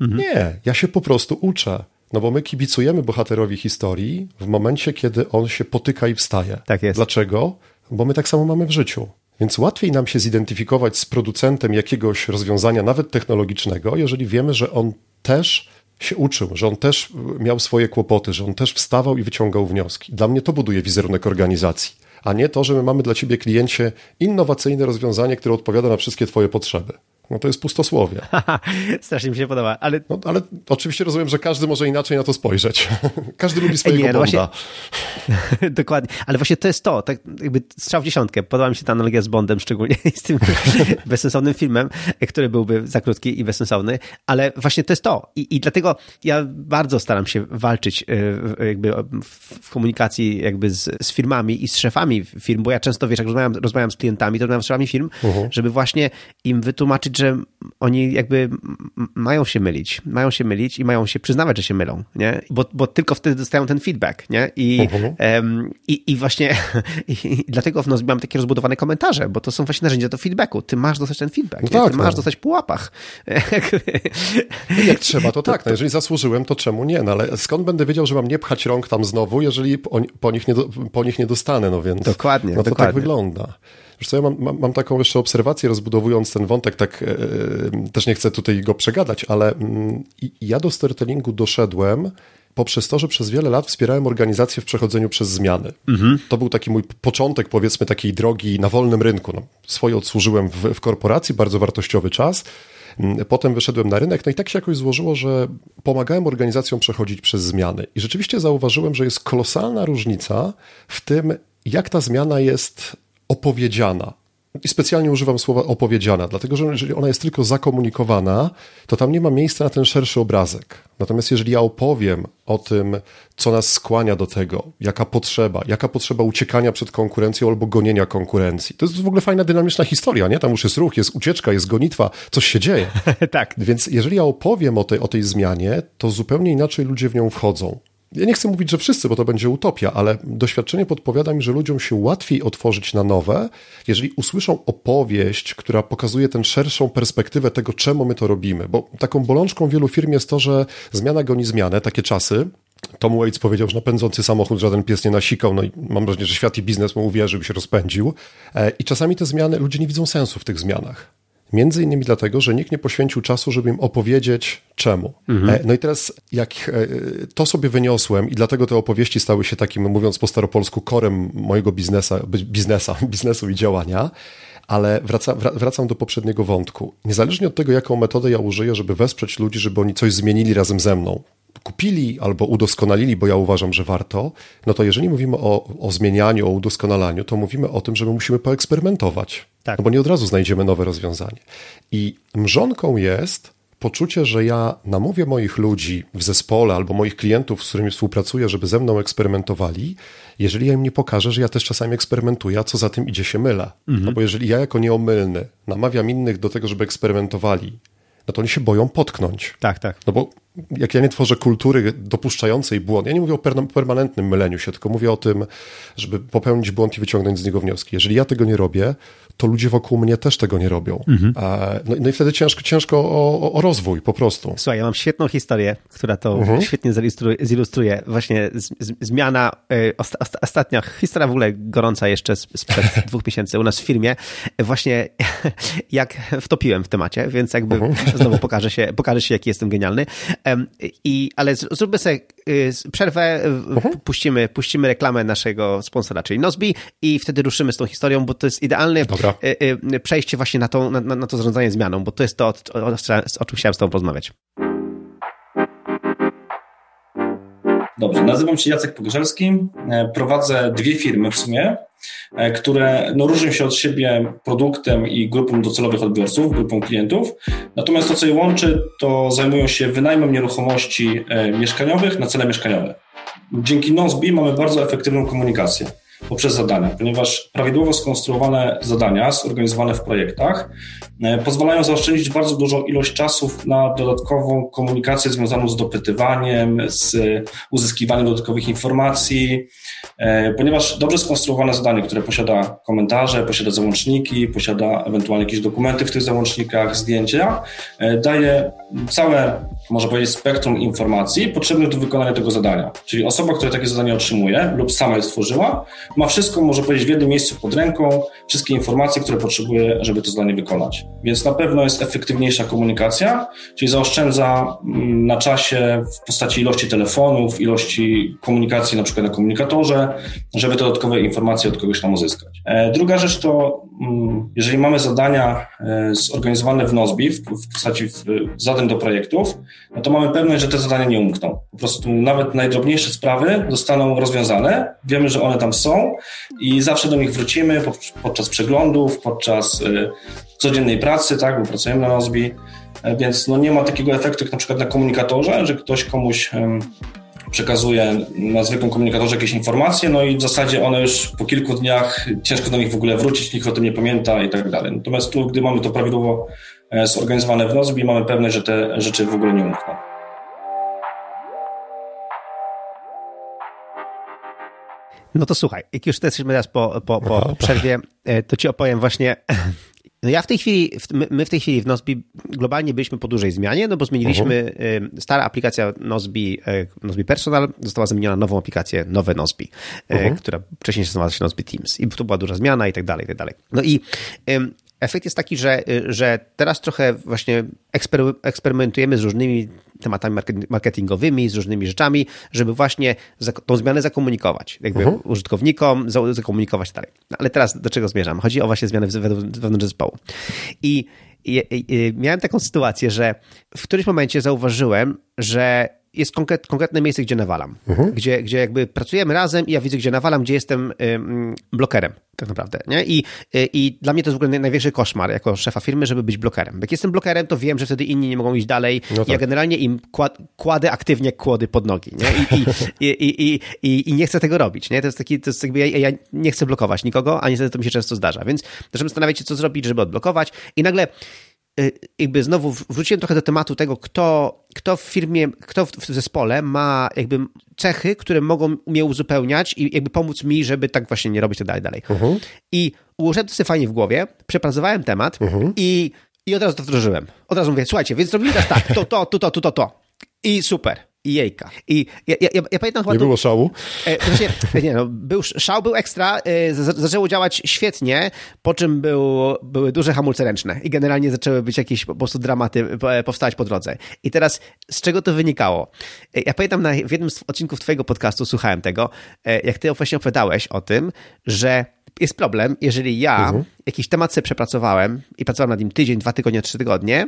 Mhm. Nie, ja się po prostu uczę. No bo my kibicujemy bohaterowi historii w momencie, kiedy on się potyka i wstaje. Tak jest. Dlaczego? Bo my tak samo mamy w życiu. Więc łatwiej nam się zidentyfikować z producentem jakiegoś rozwiązania, nawet technologicznego, jeżeli wiemy, że on też się uczył, że on też miał swoje kłopoty, że on też wstawał i wyciągał wnioski. Dla mnie to buduje wizerunek organizacji, a nie to, że my mamy dla ciebie kliencie innowacyjne rozwiązanie, które odpowiada na wszystkie twoje potrzeby. No to jest pustosłowie. Strasznie mi się podoba, ale... No, ale oczywiście rozumiem, że każdy może inaczej na to spojrzeć. każdy lubi swojego Nie, no Bonda. Właśnie... Dokładnie, ale właśnie to jest to, tak jakby strzał w dziesiątkę. Podoba mi się ta analogia z Bondem, szczególnie z tym bezsensownym filmem, który byłby za krótki i bezsensowny, ale właśnie to jest to. I, i dlatego ja bardzo staram się walczyć e, jakby w komunikacji jakby z, z firmami i z szefami firm, bo ja często, wiesz, jak rozmawiam, rozmawiam z klientami, to rozmawiam z szefami firm, uh -huh. żeby właśnie im wytłumaczyć że oni jakby mają się mylić, mają się mylić i mają się przyznawać, że się mylą, nie? Bo, bo tylko wtedy dostają ten feedback, nie? I, um, i, i właśnie i, dlatego Nozbi mam takie rozbudowane komentarze, bo to są właśnie narzędzia do feedbacku. Ty masz dostać ten feedback, no tak, ty no. masz dostać po łapach. No jak trzeba, to tak. No jeżeli zasłużyłem, to czemu nie? No ale skąd będę wiedział, że mam nie pchać rąk tam znowu, jeżeli po, po nich, nie po nich nie dostanę, no więc... Dokładnie, No to tak dokładnie. tak wygląda. Wiesz co, ja mam, mam, mam taką jeszcze obserwację, rozbudowując ten wątek, tak e, e też nie chcę tutaj go przegadać, ale mm, ja do storytellingu doszedłem poprzez to, że przez wiele lat wspierałem organizację w przechodzeniu przez zmiany. Mhm. To był taki mój początek, powiedzmy, takiej drogi na wolnym rynku. No, swoje odsłużyłem w, w korporacji, bardzo wartościowy czas. Mm, potem wyszedłem na rynek, no i tak się jakoś złożyło, że pomagałem organizacjom przechodzić przez zmiany. I rzeczywiście zauważyłem, że jest kolosalna różnica w tym, jak ta zmiana jest opowiedziana. I specjalnie używam słowa opowiedziana, dlatego że jeżeli ona jest tylko zakomunikowana, to tam nie ma miejsca na ten szerszy obrazek. Natomiast jeżeli ja opowiem o tym, co nas skłania do tego, jaka potrzeba, jaka potrzeba uciekania przed konkurencją albo gonienia konkurencji, to jest w ogóle fajna, dynamiczna historia, nie? Tam już jest ruch, jest ucieczka, jest gonitwa, coś się dzieje. tak. Więc jeżeli ja opowiem o tej, o tej zmianie, to zupełnie inaczej ludzie w nią wchodzą. Ja nie chcę mówić, że wszyscy, bo to będzie utopia, ale doświadczenie podpowiada mi, że ludziom się łatwiej otworzyć na nowe, jeżeli usłyszą opowieść, która pokazuje tę szerszą perspektywę tego, czemu my to robimy. Bo taką bolączką wielu firm jest to, że zmiana goni zmianę, takie czasy. Tom Waits powiedział, że napędzący samochód żaden pies nie nasikał, no i mam wrażenie, że świat i biznes mu uwierzył się rozpędził. E, I czasami te zmiany, ludzie nie widzą sensu w tych zmianach. Między innymi dlatego, że nikt nie poświęcił czasu, żeby im opowiedzieć czemu. Mhm. E, no i teraz, jak e, to sobie wyniosłem, i dlatego te opowieści stały się takim, mówiąc po staropolsku, korem mojego biznesa, biznesa, biznesu i działania, ale wraca, wracam do poprzedniego wątku. Niezależnie od tego, jaką metodę ja użyję, żeby wesprzeć ludzi, żeby oni coś zmienili razem ze mną, kupili albo udoskonalili, bo ja uważam, że warto, no to jeżeli mówimy o, o zmienianiu, o udoskonalaniu, to mówimy o tym, że my musimy poeksperymentować. Tak. No bo nie od razu znajdziemy nowe rozwiązanie. I mrzonką jest poczucie, że ja namówię moich ludzi w zespole albo moich klientów, z którymi współpracuję, żeby ze mną eksperymentowali, jeżeli ja im nie pokażę, że ja też czasami eksperymentuję, a co za tym idzie się mylę. Mhm. No bo jeżeli ja jako nieomylny namawiam innych do tego, żeby eksperymentowali, no to oni się boją potknąć. Tak, tak. No bo jak ja nie tworzę kultury dopuszczającej błąd, ja nie mówię o permanentnym myleniu się, tylko mówię o tym, żeby popełnić błąd i wyciągnąć z niego wnioski. Jeżeli ja tego nie robię, to ludzie wokół mnie też tego nie robią. Mhm. No, no, i wtedy ciężko, ciężko o, o, rozwój po prostu. Słuchaj, ja mam świetną historię, która to mhm. świetnie zilustruje. Właśnie z, z, zmiana, y, osta, ostatnia historia w ogóle gorąca jeszcze sprzed dwóch miesięcy u nas w firmie. Właśnie jak wtopiłem w temacie, więc jakby mhm. znowu pokażę się, pokażę się, jaki jestem genialny. I, ale zróbmy sobie y, przerwę, mhm. puścimy, puścimy reklamę naszego sponsora, czyli Nozbi i wtedy ruszymy z tą historią, bo to jest idealny Dobra. Y, przejście właśnie na to, na, na to zarządzanie zmianą, bo to jest to, o, o, o czym chciałem z tobą porozmawiać. Dobrze, nazywam się Jacek Pogorzelski, e, prowadzę dwie firmy w sumie, e, które no, różnią się od siebie produktem i grupą docelowych odbiorców, grupą klientów. Natomiast to, co je łączy, to zajmują się wynajmem nieruchomości e, mieszkaniowych na cele mieszkaniowe. Dzięki Nozbi mamy bardzo efektywną komunikację poprzez zadania, ponieważ prawidłowo skonstruowane zadania, zorganizowane w projektach, e, pozwalają zaoszczędzić bardzo dużą ilość czasu na dodatkową komunikację związaną z dopytywaniem, z uzyskiwaniem dodatkowych informacji, e, ponieważ dobrze skonstruowane zadanie, które posiada komentarze, posiada załączniki, posiada ewentualnie jakieś dokumenty w tych załącznikach, zdjęcia, e, daje całe, można powiedzieć, spektrum informacji potrzebnych do wykonania tego zadania. Czyli osoba, która takie zadanie otrzymuje lub sama je stworzyła, ma wszystko, może powiedzieć, w jednym miejscu pod ręką, wszystkie informacje, które potrzebuje, żeby to zadanie wykonać. Więc na pewno jest efektywniejsza komunikacja, czyli zaoszczędza mm, na czasie w postaci ilości telefonów, ilości komunikacji na przykład na komunikatorze, żeby te dodatkowe informacje od kogoś tam uzyskać. E, druga rzecz to, jeżeli mamy zadania e, zorganizowane w Nozbi, w postaci zadań do projektów, no to mamy pewność, że te zadania nie umkną. Po prostu nawet najdrobniejsze sprawy zostaną rozwiązane, wiemy, że one tam są i zawsze do nich wrócimy podczas przeglądów, podczas e, codziennej pracy, tak, bo pracujemy na Nozbi, więc no nie ma takiego efektu jak na przykład na komunikatorze, że ktoś komuś przekazuje na zwykłym komunikatorze jakieś informacje, no i w zasadzie one już po kilku dniach ciężko do nich w ogóle wrócić, nikt o tym nie pamięta i tak dalej. Natomiast tu, gdy mamy to prawidłowo e, zorganizowane w Nozbi, mamy pewność, że te rzeczy w ogóle nie umkną. No to słuchaj, jak już jesteśmy teraz po, po, po, po przerwie, e, to ci opowiem właśnie no ja w tej chwili, my w tej chwili w Nozbi globalnie byliśmy po dużej zmianie, no bo zmieniliśmy, uh-huh. stara aplikacja Nozbi, e, Nozbi Personal została zamieniona na nową aplikację, nowe Nozbi, uh-huh. która wcześniej nazywała się Nozbi Teams i tu była duża zmiana i tak dalej, i tak dalej. No i efekt jest taki, że, że teraz trochę właśnie eksperymentujemy z różnymi tematami marketingowymi, z różnymi rzeczami, żeby właśnie tą zmianę zakomunikować, jakby uh-huh. użytkownikom, zakomunikować dalej. No, ale teraz do czego zmierzam? Chodzi o właśnie zmianę wewnątrz zespołu. I, i, i miałem taką sytuację, że w którymś momencie zauważyłem, że jest konkret, konkretne miejsce, gdzie nawalam. Mhm. Gdzie, gdzie jakby pracujemy razem i ja widzę, gdzie nawalam, gdzie jestem ym, blokerem tak naprawdę. Nie? I, y, I dla mnie to jest w ogóle największy koszmar jako szefa firmy, żeby być blokerem. Jak jestem blokerem, to wiem, że wtedy inni nie mogą iść dalej. No tak. Ja generalnie im kład, kładę aktywnie kłody pod nogi. Nie? I, i, i, i, i, nie chcę tego robić. Nie? To jest taki, to jest jakby ja, ja nie chcę blokować nikogo, a niestety to mi się często zdarza. Więc zacząłem zastanawiać się, co zrobić, żeby odblokować. I nagle jakby znowu wróciłem trochę do tematu tego, kto, kto w firmie, kto w zespole ma jakby cechy, które mogą mnie uzupełniać i jakby pomóc mi, żeby tak właśnie nie robić tak dalej, dalej. Uh-huh. I ułożyłem to sobie fajnie w głowie, przepracowałem temat uh-huh. i, i od razu to wdrożyłem. Od razu mówię, słuchajcie, więc zrobimy teraz tak, to, to, to, to, to, to, to. I super i jejka. I ja, ja, ja pamiętam... Nie było szału? E, znaczy, nie, no, był, szał był ekstra, e, zaczęło działać świetnie, po czym był, były duże hamulce ręczne i generalnie zaczęły być jakieś po prostu dramaty e, powstać po drodze. I teraz z czego to wynikało? E, ja pamiętam na, w jednym z odcinków twojego podcastu, słuchałem tego, e, jak ty właśnie opowiadałeś o tym, że jest problem, jeżeli ja mhm. jakiś temat sobie przepracowałem i pracowałem nad nim tydzień, dwa tygodnie, trzy tygodnie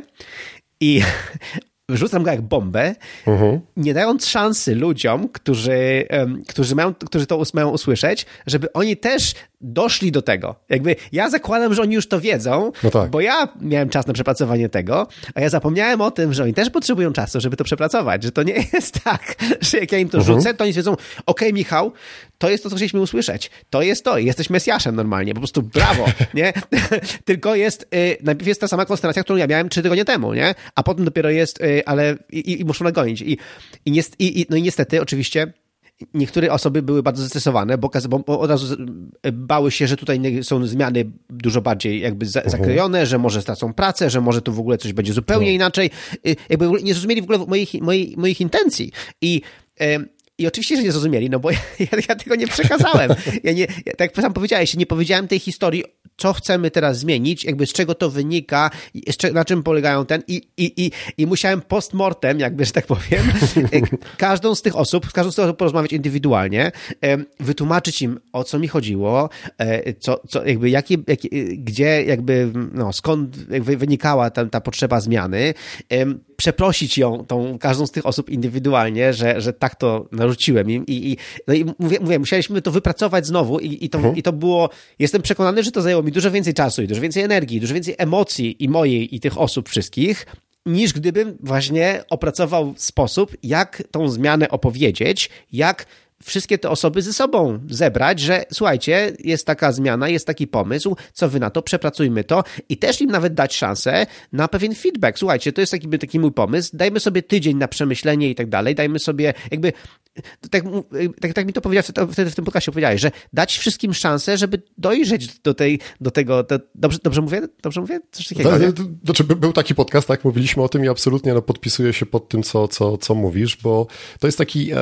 i wrzucam go jak bombę, uh-huh. nie dając szansy ludziom, którzy, um, którzy, mają, którzy to mają usłyszeć, żeby oni też doszli do tego. Jakby ja zakładam, że oni już to wiedzą, no tak. bo ja miałem czas na przepracowanie tego, a ja zapomniałem o tym, że oni też potrzebują czasu, żeby to przepracować, że to nie jest tak, że jak ja im to uh-huh. rzucę, to oni wiedzą, okej okay, Michał, to jest to, co chcieliśmy usłyszeć. To jest to. Jesteś Mesjaszem normalnie. Po prostu brawo, nie? Tylko jest, y, najpierw jest ta sama konsternacja, którą ja miałem trzy tygodnie temu, nie? A potem dopiero jest, y, ale i, i muszą nagonić. I, i, niest, i, no i niestety, oczywiście, niektóre osoby były bardzo zestresowane, bo, bo, od razu bały się, że tutaj są zmiany dużo bardziej jakby za, mhm. zakrojone, że może stracą pracę, że może tu w ogóle coś będzie zupełnie no. inaczej. Y, jakby nie zrozumieli w ogóle moich, moich, moich intencji. I i oczywiście, że nie zrozumieli, no bo ja, ja tego nie przekazałem. Ja nie, tak jak sam powiedziałeś, nie powiedziałem tej historii, co chcemy teraz zmienić, jakby z czego to wynika, na czym polegają ten i, i, i, i musiałem postmortem, jakby, że tak powiem, każdą z tych osób, z każdą z tych osób porozmawiać indywidualnie, wytłumaczyć im, o co mi chodziło, e, co, co jakby, jakie, jakie, gdzie jakby, no, skąd jakby wynikała ta, ta potrzeba zmiany, przeprosić ją, tą, każdą z tych osób indywidualnie, że, że tak to narzuciłem im i, i, no i mówię, mówię, musieliśmy to wypracować znowu i, i, to, mhm. i to było, jestem przekonany, że to zajęło mi dużo więcej czasu i dużo więcej energii, dużo więcej emocji i mojej i tych osób wszystkich, niż gdybym właśnie opracował sposób, jak tą zmianę opowiedzieć, jak wszystkie te osoby ze sobą zebrać, że słuchajcie, jest taka zmiana, jest taki pomysł, co wy na to, przepracujmy to i też im nawet dać szansę na pewien feedback. Słuchajcie, to jest taki, taki mój pomysł, dajmy sobie tydzień na przemyślenie i tak dalej, dajmy sobie jakby tak, tak, tak mi to powiedziałeś wtedy w tym podcastie powiedziałeś, że dać wszystkim szansę, żeby dojrzeć do, tej, do tego. Do, dobrze, dobrze mówię? Dobrze mówię? Coś takiego. Znaczy, był taki podcast, tak? Mówiliśmy o tym i absolutnie no, podpisuję się pod tym, co, co, co mówisz, bo to jest taki e,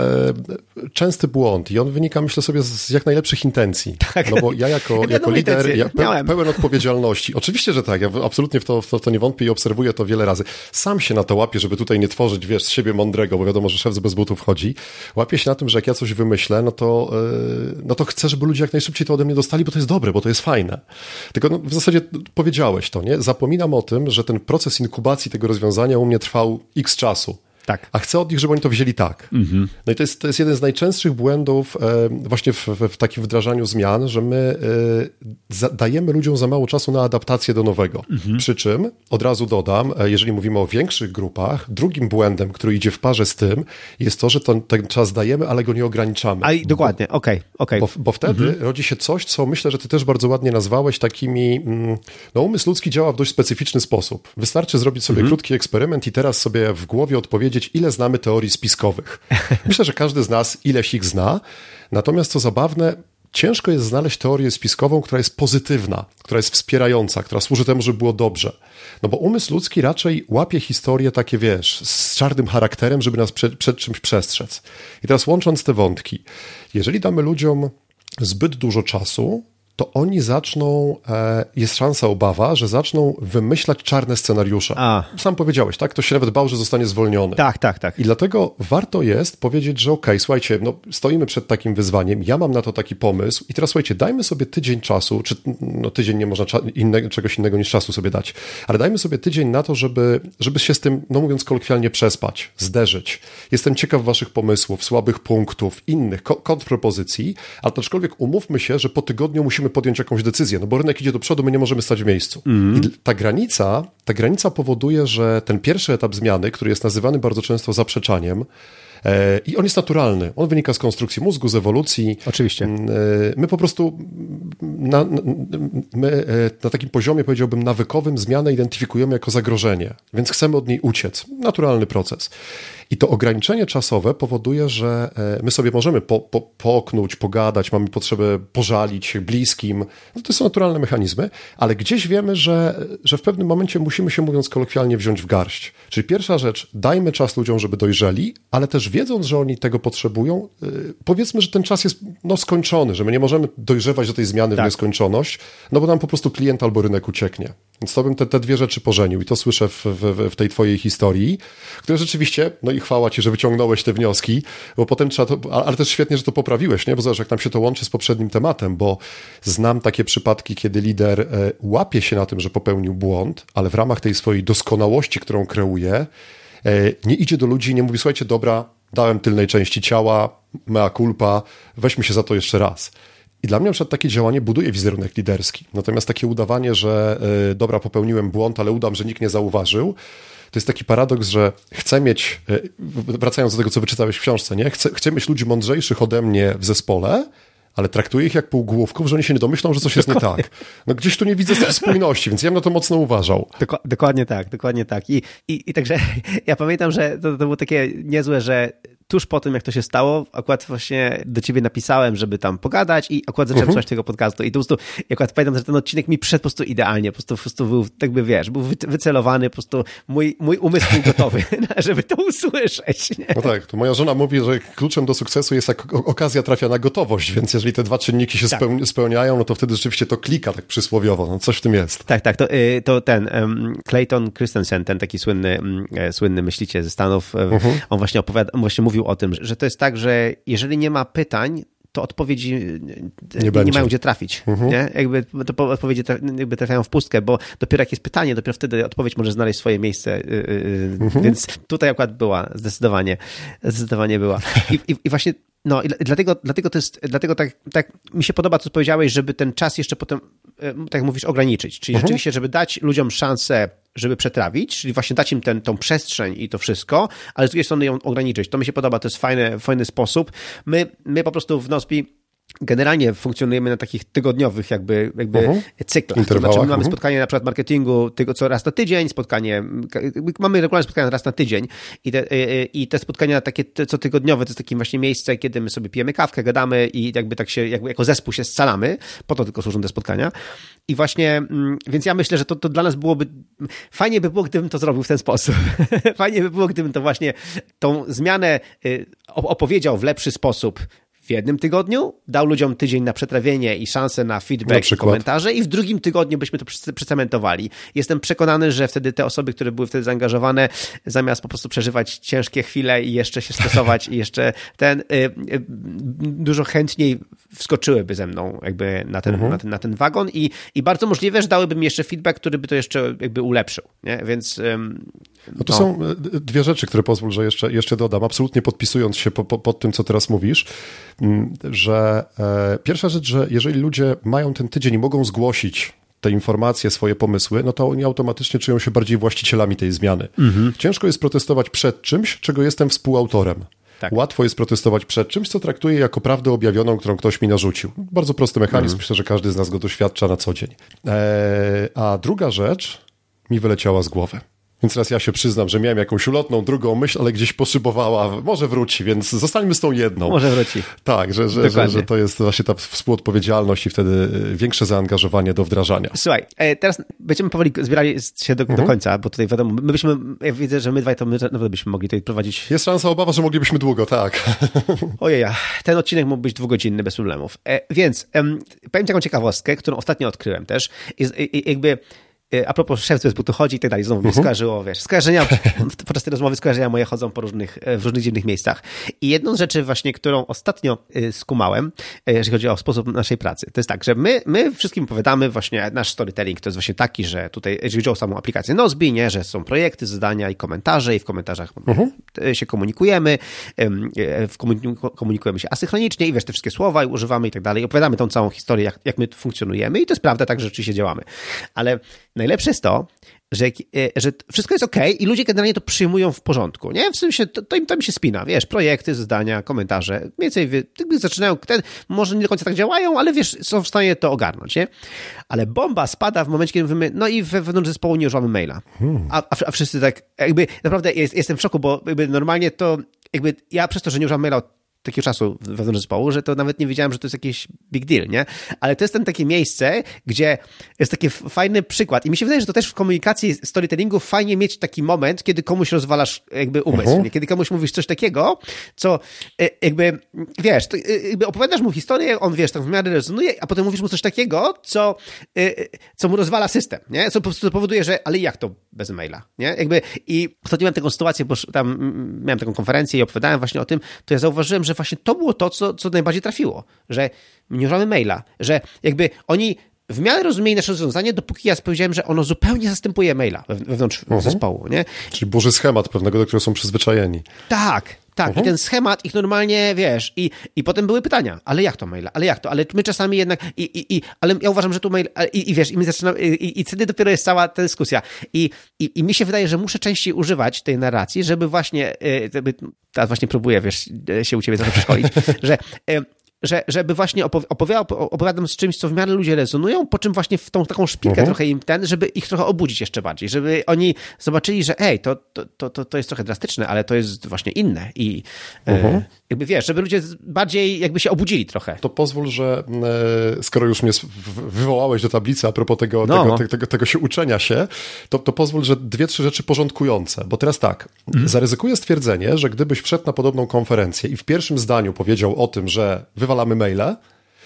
częsty oczywisty błąd i on wynika, myślę sobie, z jak najlepszych intencji. Tak. No bo ja jako, ja jako lider, ja pe, pełen odpowiedzialności, oczywiście, że tak, ja absolutnie w to, w to, w to nie wątpię i obserwuję to wiele razy. Sam się na to łapię, żeby tutaj nie tworzyć, wiesz, z siebie mądrego, bo wiadomo, że szef bez butów chodzi. Łapię się na tym, że jak ja coś wymyślę, no to, yy, no to chcę, żeby ludzie jak najszybciej to ode mnie dostali, bo to jest dobre, bo to jest fajne. Tylko no, w zasadzie powiedziałeś to, nie? Zapominam o tym, że ten proces inkubacji tego rozwiązania u mnie trwał x czasu. Tak. A chcę od nich, żeby oni to wzięli tak. Mhm. No i to jest, to jest jeden z najczęstszych błędów e, właśnie w, w, w, takim wdrażaniu zmian, że my e, dajemy ludziom za mało czasu na adaptację do nowego. Mhm. Przy czym, od razu dodam, e, jeżeli mówimy o większych grupach, drugim błędem, który idzie w parze z tym, jest to, że to, ten czas dajemy, ale go nie ograniczamy. A i dokładnie, okej, okej. Okay, okay. bo, bo, wtedy mhm. rodzi się coś, co myślę, że ty też bardzo ładnie nazwałeś takimi, mm, no umysł ludzki działa w dość specyficzny sposób. Wystarczy zrobić sobie mhm. krótki eksperyment i teraz sobie w głowie odpowiedzieć, powiedzieć, ile znamy teorii spiskowych. Myślę, że każdy z nas ileś ich zna. Natomiast co zabawne, ciężko jest znaleźć teorię spiskową, która jest pozytywna, która jest wspierająca, która służy temu, żeby było dobrze. No bo umysł ludzki raczej łapie historie takie, wiesz, z czarnym charakterem, żeby nas przed, przed czymś przestrzec. I teraz łącząc te wątki, jeżeli damy ludziom zbyt dużo czasu, to oni zaczną, e, jest szansa, obawa, że zaczną wymyślać czarne scenariusze. A. Sam powiedziałeś, tak? To się nawet bał, że zostanie zwolniony. Tak, tak, tak. I dlatego warto jest powiedzieć, że okej, okay, słuchajcie, no, stoimy przed takim wyzwaniem, ja mam na to taki pomysł i teraz słuchajcie, dajmy sobie tydzień czasu, czy no tydzień nie można innego, czegoś innego niż czasu sobie dać, ale dajmy sobie tydzień na to, żeby, żeby się z tym, no mówiąc kolokwialnie, przespać, zderzyć. Jestem ciekaw waszych pomysłów, słabych punktów, innych kontrpropozycji, ale aczkolwiek umówmy się, że po tygodniu musimy musimy podjąć jakąś decyzję, no bo rynek idzie do przodu, my nie możemy stać w miejscu. Mm. I ta granica, ta granica powoduje, że ten pierwszy etap zmiany, który jest nazywany bardzo często zaprzeczaniem, e, i on jest naturalny. On wynika z konstrukcji mózgu, z ewolucji. Oczywiście. Mm, e, my po prostu na, my e, na takim poziomie, powiedziałbym, nawykowym zmianę identyfikujemy jako zagrożenie, więc chcemy od niej uciec. Naturalny proces. I to ograniczenie czasowe powoduje, że e, my sobie możemy po, po, poknąć, pogadać, mamy potrzebę pożalić się bliskim. No to są naturalne mechanizmy, ale gdzieś wiemy, że, że w pewnym momencie musimy się, mówiąc kolokwialnie, wziąć w garść. Czyli pierwsza rzecz, dajmy czas ludziom, żeby dojrzeli, ale też wiedząc, że oni tego potrzebują, e, powiedzmy, że ten czas jest no, skończony, że my nie możemy dojrzewać do tej zmiany tak. w nieskończoność, no bo nam po prostu klient albo rynek ucieknie. Więc to bym te, te dwie rzeczy pożenił i to słyszę w, w, w tej twojej historii, które rzeczywiście, no i chwała ci, że wyciągnąłeś te wnioski, bo potem trzeba to, ale też świetnie, że to poprawiłeś, nie? Bo zobacz, jak nam się to łączy z poprzednim tematem, bo znam takie przypadki, kiedy lider e, łapie się na tym, że popełnił błąd, ale w ramach tej swojej doskonałości, którą kreuje, e, nie idzie do ludzi i nie mówi, słuchajcie, dobra, dałem tylnej części ciała, mea culpa, weźmy się za to jeszcze raz. I dla mnie na przykład takie działanie buduje wizerunek liderski. Natomiast takie udawanie, że yy, dobra, popełniłem błąd, ale udam, że nikt nie zauważył, to jest taki paradoks, że chcę mieć, e, wracając do tego, co wyczytałeś w książce, nie? Chcę, chcę mieć ludzi mądrzejszych ode mnie w zespole, ale traktuję ich jak półgłówków, że oni się nie domyślą, że coś jest nie tak. No gdzieś tu nie widzę spójności, więc ja bym na to mocno uważał. dokładnie tak, dokładnie tak. I, i, i także ja pamiętam, że to, to było takie niezłe, że tuż po tym, jak to się stało, akurat właśnie do ciebie napisałem, żeby tam pogadać i akurat zacząłem uh-huh. słuchać tego podcastu i to po prostu, akurat pamiętam, że ten odcinek mi przyszedł po prostu idealnie, po prostu, po prostu był, tak by wiesz, był wycelowany, po prostu mój, mój umysł był gotowy, żeby to usłyszeć. Nie? No tak, to moja żona mówi, że kluczem do sukcesu jest jak okazja trafia na gotowość, więc jeżeli te dwa czynniki się tak. spełniają, no to wtedy rzeczywiście to klika tak przysłowiowo, no coś w tym jest. Tak, tak, to, y, to ten um, Clayton Christensen, ten taki słynny, um, słynny myśliciel ze Stanów, uh-huh. on właśnie opowiada, właśnie mówił o tym, że to jest tak, że jeżeli nie ma pytań, to odpowiedzi nie, nie, nie mają gdzie trafić. Mhm. Nie? Jakby to odpowiedzi jakby trafiają w pustkę, bo dopiero jak jest pytanie, dopiero wtedy odpowiedź może znaleźć swoje miejsce. Y, y, y, mhm. Więc tutaj akurat była, zdecydowanie, zdecydowanie była. I, i, i właśnie no i dlatego, dlatego to jest, dlatego tak, tak mi się podoba, co powiedziałeś, żeby ten czas jeszcze potem, tak jak mówisz, ograniczyć. Czyli mhm. rzeczywiście, żeby dać ludziom szansę żeby przetrawić, czyli właśnie dać im ten, tą przestrzeń i to wszystko, ale z drugiej strony ją ograniczyć. To mi się podoba, to jest fajny, fajny sposób. My, my po prostu w Nospi generalnie funkcjonujemy na takich tygodniowych jakby, jakby uh-huh. cyklach. To znaczy my mamy uh-huh. spotkanie na przykład marketingu tylko co raz na tydzień, spotkanie, mamy regularne spotkania raz na tydzień i te, i te spotkania takie co tygodniowe to jest takie właśnie miejsce, kiedy my sobie pijemy kawkę, gadamy i jakby tak się, jakby jako zespół się scalamy, po to tylko służą te spotkania. I właśnie, mm, więc ja myślę, że to, to dla nas byłoby, fajnie by było, gdybym to zrobił w ten sposób. fajnie by było, gdybym to właśnie, tą zmianę y, opowiedział w lepszy sposób w jednym tygodniu, dał ludziom tydzień na przetrawienie i szansę na feedback na i komentarze i w drugim tygodniu byśmy to przecementowali. Jestem przekonany, że wtedy te osoby, które były wtedy zaangażowane, zamiast po prostu przeżywać ciężkie chwile i jeszcze się stresować i jeszcze ten, y, y, dużo chętniej wskoczyłyby ze mną jakby na ten, mhm. na ten, na ten wagon i, i bardzo możliwe, że dałyby mi jeszcze feedback, który by to jeszcze jakby ulepszył, nie? Więc... No to no. są e, dwie rzeczy, które pozwól, że jeszcze, jeszcze dodam, absolutnie podpisując się po, po, pod tym, co teraz mówisz, że e, pierwsza rzecz, że jeżeli ludzie mają ten tydzień i mogą zgłosić te informacje, swoje pomysły, no to oni automatycznie czują się bardziej właścicielami tej zmiany. Mhm. Ciężko jest protestować przed czymś, czego jestem współautorem. Tak. Łatwo jest protestować przed czymś, co traktuję jako prawdę objawioną, którą ktoś mi narzucił. Bardzo prosty mechanizm, mhm. myślę, że każdy z nas go doświadcza na co dzień. Eee, a druga rzecz mi wyleciała z głowy. Więc teraz ja się przyznam, że miałem jakąś ulotną, drugą myśl, ale gdzieś poszybowała. Może wróci, więc zostańmy z tą jedną. Może wróci. Tak, że, że, że, że, to jest właśnie ta współodpowiedzialność i wtedy e, większe zaangażowanie do wdrażania. Słuchaj, e, teraz będziemy powoli zbierali się do, mhm. do końca, bo tutaj wiadomo, my byśmy, ja widzę, że my dwaj to my naprawdę byśmy mogli tutaj prowadzić. Jest szansa, obawa, że moglibyśmy długo, tak. Ojej, ten odcinek mógł być dwugodzinny bez problemów. E, więc powiem taką ciekawostkę, którą ostatnio odkryłem też. Jest, jakby a propos szewcu, bo tu chodzi i tak dalej, znowu mi mhm. -huh. skojarzyło, wiesz, skojarzenia, podczas tej rozmowy skojarzenia moje chodzą po różnych, e, w różnych dziwnych miejscach. I jedną z rzeczy właśnie, którą ostatnio e, skumałem, jeżeli chodzi o sposób naszej pracy, to jest tak, że my, my wszystkim opowiadamy właśnie, nasz storytelling to jest właśnie taki, że tutaj, jeżeli chodzi o samą aplikację Nozbi, nie, że są projekty, zadania i komentarze i w komentarzach uh mhm. się komunikujemy, komunikujemy się asynchronicznie i wiesz, te wszystkie słowa i używamy i tak dalej, opowiadamy tą całą historię, jak, jak my funkcjonujemy i to jest prawda, tak, że rzeczywiście działamy. Ale najlepsze jest to, że, e, że wszystko jest ok i ludzie generalnie to przyjmują w porządku, nie? W sensie to, to, im, to im się spina, wiesz, projekty, zadania, komentarze, więcej zaczynają, ten, może nie do końca tak działają, ale wiesz, są w stanie to ogarnąć, nie? Ale bomba spada w momencie, kiedy mówimy, no i wewnątrz zespołu nie używamy maila. A, a, a wszyscy tak, jakby naprawdę jest, jestem w szoku, bo jakby normalnie to, jakby ja przez to, że nie używam maila od takiego czasu wewnątrz zespołu, że to nawet nie wiedziałem, że to jest jakiś big deal, nie? Ale to jest ten takie miejsce, gdzie jest taki fajny przykład i mi się wydaje, że to też w komunikacji storytellingu fajnie mieć taki moment, kiedy komuś rozwalasz jakby umysł, uh -huh. kiedy komuś mówisz coś takiego, co e, jakby, wiesz, e, jakby opowiadasz mu historię, on, wiesz, tak w miarę rezonuje, a potem mówisz mu coś takiego, co, e, co mu rozwala system, nie? Co po prostu powoduje, że ale jak to bez maila, nie? Jakby i ostatnio miałem taką sytuację, bo tam miałem taką konferencję i opowiadałem właśnie o tym, to ja zauważyłem, że właśnie to było to, co, co najbardziej trafiło, że nie używamy maila, że jakby oni w miarę rozumieli nasze rozwiązanie, dopóki ja powiedziałem, że ono zupełnie zastępuje maila wewnątrz uh mhm. -huh. zespołu, nie? Czyli burzy schemat pewnego, do którego są przyzwyczajeni. Tak, tak, uh -huh. i ten schemat ich normalnie, wiesz, i, i potem były pytania, ale jak to maila, ale jak to, ale my czasami jednak, i, i, i ale ja uważam, że tu mail, i, i wiesz, i my zaczynamy, i, i wtedy dopiero jest cała ta dyskusja. I, i, I mi się wydaje, że muszę częściej używać tej narracji, żeby właśnie, żeby, teraz właśnie próbuję, wiesz, się u ciebie za to przeszkolić, że y, że, żeby właśnie opowiadał, opowiadam z czymś, co w miarę ludzie rezonują, po czym właśnie w tą taką szpilkę mhm. trochę im ten, żeby ich trochę obudzić jeszcze bardziej, żeby oni zobaczyli, że ej, to, to, to, to jest trochę drastyczne, ale to jest właśnie inne i e, mhm. jakby wiesz, żeby ludzie bardziej jakby się obudzili trochę. To pozwól, że e, skoro już mnie wywołałeś do tablicy a propos tego, no. tego, tego, tego, tego, się uczenia się, to, to pozwól, że dwie, trzy rzeczy porządkujące, bo teraz tak, mhm. zaryzykuję stwierdzenie, że gdybyś wszedł na podobną konferencję i w pierwszym zdaniu powiedział o tym, że wywal wywalamy maile,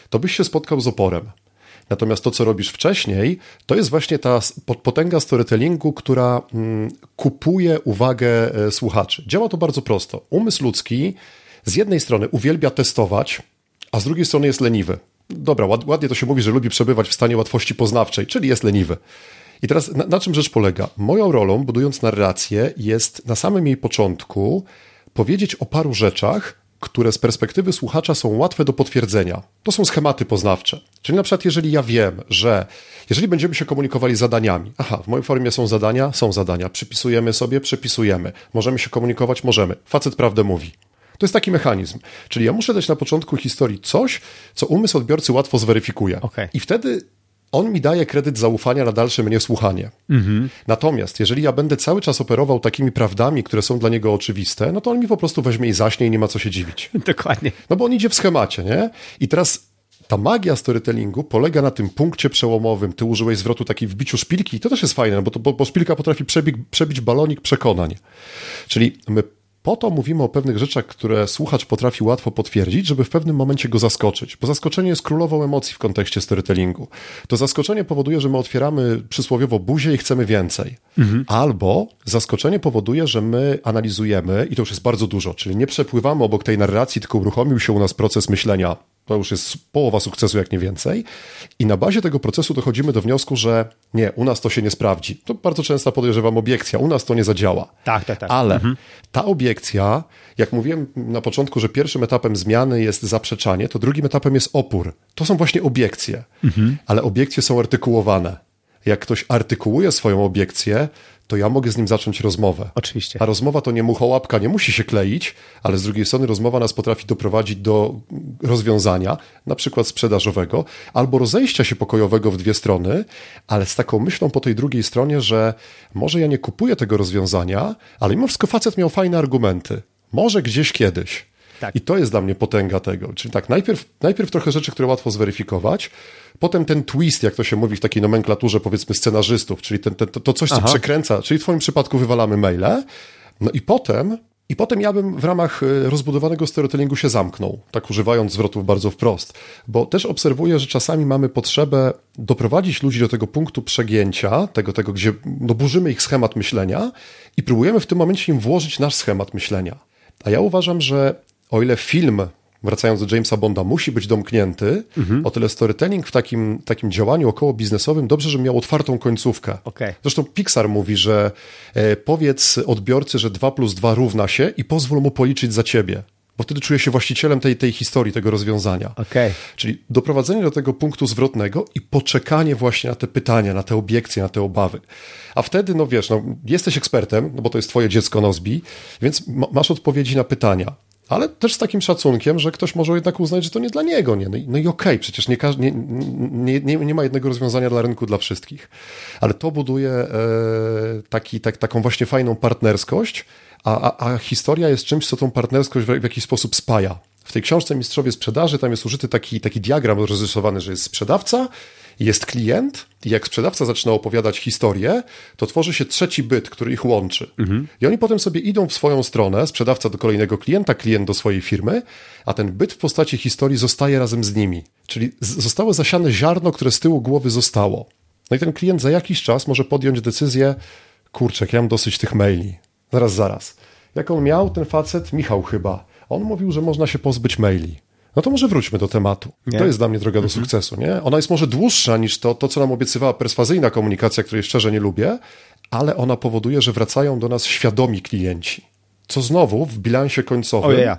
to byś się spotkał z oporem. Natomiast to, co robisz wcześniej, to jest właśnie ta potęga storytellingu, która mm, kupuje uwagę e, słuchaczy. Działa to bardzo prosto. Umysł ludzki z jednej strony uwielbia testować, a z drugiej strony jest leniwy. Dobra, ładnie to się mówi, że lubi przebywać w stanie łatwości poznawczej, czyli jest leniwy. I teraz na, na czym rzecz polega? Moją rolą, budując narrację, jest na samym jej początku powiedzieć o paru rzeczach, które z perspektywy słuchacza są łatwe do potwierdzenia. To są schematy poznawcze. Czyli na przykład, jeżeli ja wiem, że jeżeli będziemy się komunikowali zadaniami, aha, w mojej formie są zadania, są zadania, przypisujemy sobie, przypisujemy, możemy się komunikować, możemy. Facet prawdę mówi. To jest taki mechanizm. Czyli ja muszę dać na początku historii coś, co umysł odbiorcy łatwo zweryfikuje. Okay. I wtedy on mi daje kredyt zaufania na dalsze mnie słuchanie. Mhm. Natomiast jeżeli ja będę cały czas operował takimi prawdami, które są dla niego oczywiste, no to on mi po prostu weźmie i zaśnie i nie ma co się dziwić. Dokładnie. No bo on idzie w schemacie, nie? I teraz ta magia storytellingu polega na tym punkcie przełomowym. Ty użyłeś zwrotu taki w biciu szpilki i to też jest fajne, bo, to, bo, bo szpilka potrafi przebić, przebić balonik przekonań. Czyli my Po to mówimy o pewnych rzeczach, które słuchacz potrafi łatwo potwierdzić, żeby w pewnym momencie go zaskoczyć, bo zaskoczenie jest królową emocji w kontekście storytellingu. To zaskoczenie powoduje, że my otwieramy przysłowiowo buzię i chcemy więcej. Mhm. Albo zaskoczenie powoduje, że my analizujemy, i to już jest bardzo dużo, czyli nie przepływamy obok tej narracji, tylko uruchomił się u nas proces myślenia to już jest połowa sukcesu, jak nie więcej. I na bazie tego procesu dochodzimy do wniosku, że nie, u nas to się nie sprawdzi. To bardzo często podejrzewam obiekcja, u nas to nie zadziała. Tak, tak, tak. Ale mhm. ta obiekcja, jak mówiłem na początku, że pierwszym etapem zmiany jest zaprzeczanie, to drugim etapem jest opór. To są właśnie obiekcje, mhm. ale obiekcje są artykułowane. Jak ktoś artykułuje swoją obiekcję, to ja mogę z nim zacząć rozmowę. Oczywiście. A rozmowa to nie muchołapka, nie musi się kleić, ale z drugiej strony rozmowa nas potrafi doprowadzić do rozwiązania, na przykład sprzedażowego, albo rozejścia się pokojowego w dwie strony, ale z taką myślą po tej drugiej stronie, że może ja nie kupuję tego rozwiązania, ale mimo wszystko facet miał fajne argumenty. Może gdzieś kiedyś. Tak. I to jest dla mnie potęga tego. Czyli tak, najpierw, najpierw trochę rzeczy, które łatwo zweryfikować, potem ten twist, jak to się mówi w takiej nomenklaturze, powiedzmy, scenarzystów, czyli ten, ten, to, to coś, co Aha. przekręca, czyli w Twoim przypadku wywalamy maile, no i potem i potem ja bym w ramach y, rozbudowanego storytellingu się zamknął, tak używając zwrotów bardzo wprost, bo też obserwuję, że czasami mamy potrzebę doprowadzić ludzi do tego punktu przegięcia, tego, tego gdzie no, burzymy ich schemat myślenia i próbujemy w tym momencie im włożyć nasz schemat myślenia. A ja uważam, że o ile film, wracając do Jamesa Bonda, musi być domknięty, mhm. o tyle storytelling w takim, takim działaniu około biznesowym dobrze, żeby miał otwartą końcówkę. Okay. Zresztą Pixar mówi, że e, powiedz odbiorcy, że 2 plus 2 równa się i pozwól mu policzyć za ciebie bo wtedy czuje się właścicielem tej, tej historii, tego rozwiązania. Okay. Czyli doprowadzenie do tego punktu zwrotnego i poczekanie właśnie na te pytania, na te obiekcje, na te obawy. A wtedy, no wiesz, no, jesteś ekspertem, no bo to jest twoje dziecko Nozbi, więc masz odpowiedzi na pytania ale też z takim szacunkiem, że ktoś może jednak uznać, że to nie dla niego. Nie? No i, no i okej, okay, przecież nie, nie, nie, nie, ma jednego rozwiązania dla rynku dla wszystkich. Ale to buduje e, taki, tak, taką właśnie fajną partnerskość, a, a, a historia jest czymś, co tą partnerskość w, w jakiś sposób spaja. W tej książce Mistrzowie Sprzedaży tam jest użyty taki, taki diagram rozrysowany, że jest sprzedawca, jest klient i jak sprzedawca zaczyna opowiadać historię, to tworzy się trzeci byt, który ich łączy. Mhm. I oni potem sobie idą w swoją stronę, sprzedawca do kolejnego klienta, klient do swojej firmy, a ten byt w postaci historii zostaje razem z nimi. Czyli zostało zasiane ziarno, które z tyłu głowy zostało. No i ten klient za jakiś czas może podjąć decyzję, kurczę, ja mam dosyć tych maili. Zaraz, zaraz. Jak on miał, ten facet, Michał chyba, on mówił, że można się pozbyć maili. No to może wróćmy do tematu. Nie? To jest dla mnie droga do mhm. sukcesu, nie? Ona jest może dłuższa niż to, to, co nam obiecywała perswazyjna komunikacja, której szczerze nie lubię, ale ona powoduje, że wracają do nas świadomi klienci. Co znowu w bilansie końcowym Ojeja,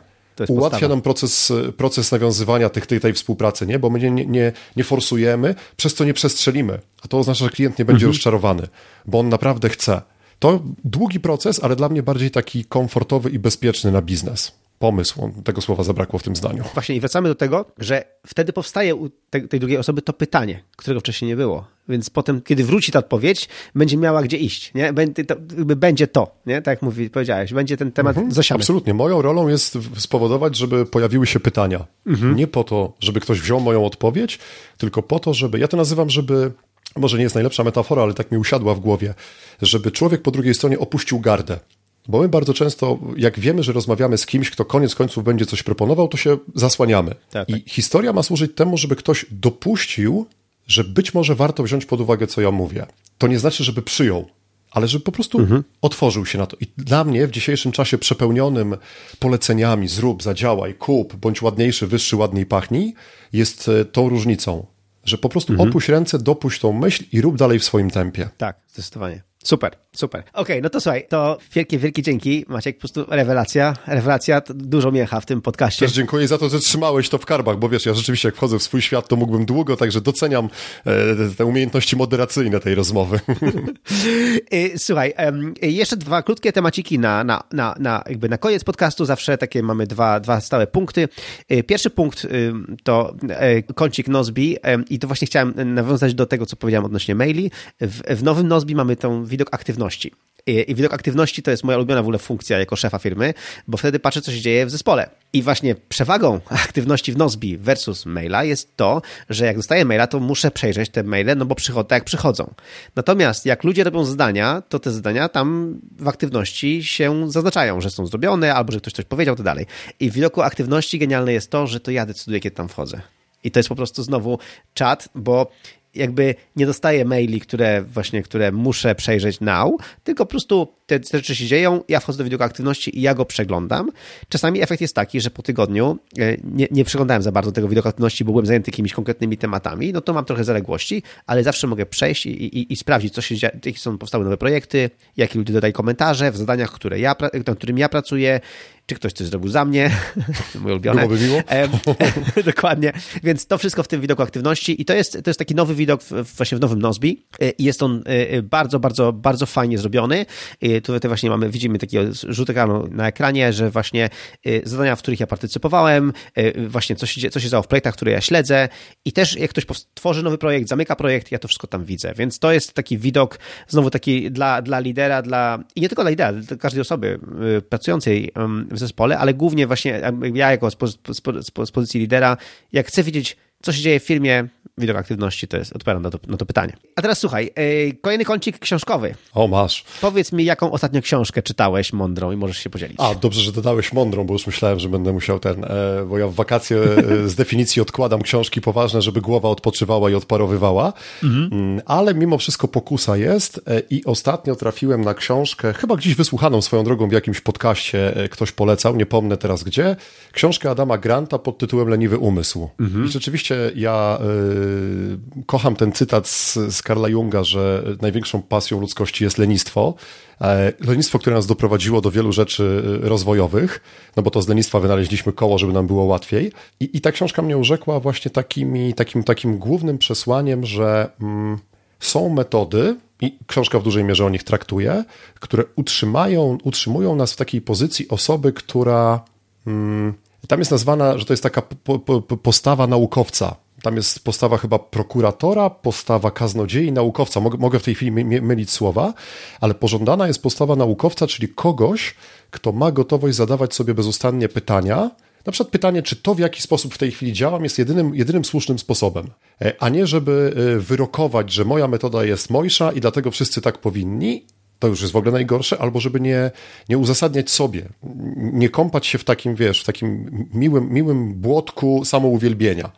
ułatwia nam proces, proces nawiązywania tych, tej, tej współpracy, nie? Bo my nie, nie, nie forsujemy, przez co nie przestrzelimy. A to oznacza, że klient nie będzie mhm. rozczarowany, bo on naprawdę chce. To długi proces, ale dla mnie bardziej taki komfortowy i bezpieczny na biznes pomysł. Tego słowa zabrakło w tym zdaniu. Właśnie i wracamy do tego, że wtedy powstaje u tej, tej, drugiej osoby to pytanie, którego wcześniej nie było. Więc potem, kiedy wróci ta odpowiedź, będzie miała gdzie iść. Nie? Będzie, to, będzie to, nie? tak jak mówi, powiedziałeś. Będzie ten temat mhm, zasiany. Absolutnie. Moją rolą jest spowodować, żeby pojawiły się pytania. Mhm. Nie po to, żeby ktoś wziął moją odpowiedź, tylko po to, żeby... Ja to nazywam, żeby może nie jest najlepsza metafora, ale tak mi usiadła w głowie, żeby człowiek po drugiej stronie opuścił gardę. Bo my bardzo często, jak wiemy, że rozmawiamy z kimś, kto koniec końców będzie coś proponował, to się zasłaniamy. Tak, I tak. historia ma służyć temu, żeby ktoś dopuścił, że być może warto wziąć pod uwagę, co ja mówię. To nie znaczy, żeby przyjął, ale żeby po prostu mhm. otworzył się na to. I dla mnie w dzisiejszym czasie przepełnionym poleceniami zrób, zadziałaj, kup, bądź ładniejszy, wyższy, ładniej pachnij, jest e, tą różnicą. Że po prostu mhm. opuść ręce, dopuść tą myśl i rób dalej w swoim tempie. Tak, zdecydowanie. Super, super. Okej, okay, no to słuchaj, to wielkie, wielkie dzięki. Maciek, po prostu rewelacja, rewelacja, dużo miecha w tym podcaście. Też dziękuję za to, że trzymałeś to w karbach, bo wiesz, ja rzeczywiście jak wchodzę w swój świat, to mógłbym długo, także doceniam e, te umiejętności moderacyjne tej rozmowy. Y, słuchaj, jeszcze dwa krótkie temaciki na, na, na, na, jakby na koniec podcastu. Zawsze takie mamy dwa, dwa stałe punkty. Y, pierwszy punkt to e, kącik Nozbi i to właśnie chciałem nawiązać do tego, co powiedziałem odnośnie maili. W, w nowym Nozbi mamy tą widok aktywności. I, I widok aktywności to jest moja ulubiona w ogóle funkcja jako szefa firmy, bo wtedy patrzę, co się dzieje w zespole. I właśnie przewagą aktywności w Nozbi versus maila jest to, że jak dostaję maila, to muszę przejrzeć te maile, no bo przychodzą tak jak przychodzą. Natomiast jak ludzie robią zadania, to te zadania tam w aktywności się zaznaczają, że są zrobione, albo że ktoś coś powiedział, to dalej. I w widoku aktywności genialne jest to, że to ja decyduję, kiedy tam wchodzę. I to jest po prostu znowu czat, bo jakby nie dostaję maili, które właśnie, które muszę przejrzeć now, tylko po prostu te rzeczy się dzieją, ja wchodzę do widełka aktywności i ja go przeglądam. Czasami efekt jest taki, że po tygodniu e, nie, nie przeglądałem za bardzo tego widełka aktywności, bo byłem zajęty jakimiś konkretnymi tematami, no to mam trochę zaległości, ale zawsze mogę przejść i, i, i sprawdzić, co się dzieje, jakie są powstały nowe projekty, jakie ludzie dodają komentarze w zadaniach, które ja, nad którymi ja pracuję, czy ktoś coś zrobił za mnie, mój ulubione. Byłoby miło. dokładnie. Więc to wszystko w tym widoku aktywności i to jest, to jest taki nowy widok w, właśnie w nowym Nozbi e, i jest on e, bardzo, bardzo, bardzo fajnie zrobiony. Tutaj właśnie mamy, widzimy taki rzut ekranu na ekranie, że właśnie zadania, w których ja partycypowałem, właśnie co się, co się działo w projektach, które ja śledzę i też jak ktoś tworzy nowy projekt, zamyka projekt, ja to wszystko tam widzę. Więc to jest taki widok znowu taki dla, dla lidera, dla i nie tylko dla lidera, dla każdej osoby pracującej w zespole, ale głównie właśnie ja jako z, z, z pozycji lidera, jak chcę widzieć, co się dzieje w firmie, widok aktywności, to jest, odpowiadam na to, na to pytanie. A teraz słuchaj, yy, kolejny kącik książkowy. O, masz. Powiedz mi, jaką ostatnio książkę czytałeś mądrą i możesz się podzielić. A, dobrze, że dodałeś mądrą, bo już myślałem, że będę musiał ten, e, bo ja w wakacje e, z definicji odkładam książki poważne, żeby głowa odpoczywała i odparowywała, mhm. Mm, ale mimo wszystko pokusa jest e, i ostatnio trafiłem na książkę, chyba gdzieś wysłuchaną swoją drogą w jakimś podcaście ktoś polecał, nie pomnę teraz gdzie, książkę Adama Granta pod tytułem Leniwy Umysł. Mhm. I rzeczywiście ja y, kocham ten cytat z, z Karla Junga, że największą pasją ludzkości jest lenistwo. E, lenistwo, które nas doprowadziło do wielu rzeczy y, rozwojowych, no bo to z lenistwa wynaleźliśmy koło, żeby nam było łatwiej. I, i ta książka mnie urzekła właśnie takimi, takim, takim głównym przesłaniem, że mm, są metody, i książka w dużej mierze o nich traktuje, które utrzymają, utrzymują nas w takiej pozycji osoby, która mm, tam jest nazwana, że to jest taka po, po, postawa naukowca. Tam jest postawa chyba prokuratora, postawa kaznodziei, naukowca. Mogę, w tej chwili my, mylić słowa, ale pożądana jest postawa naukowca, czyli kogoś, kto ma gotowość zadawać sobie bezustannie pytania, na przykład pytanie, czy to, w jaki sposób w tej chwili działam, jest jedynym, jedynym słusznym sposobem, e, a nie żeby e, wyrokować, że moja metoda jest mojsza i dlatego wszyscy tak powinni to już jest w ogóle najgorsze, albo żeby nie, nie uzasadniać sobie, nie kąpać się w takim, wiesz, w takim miłym, miłym błotku samouwielbienia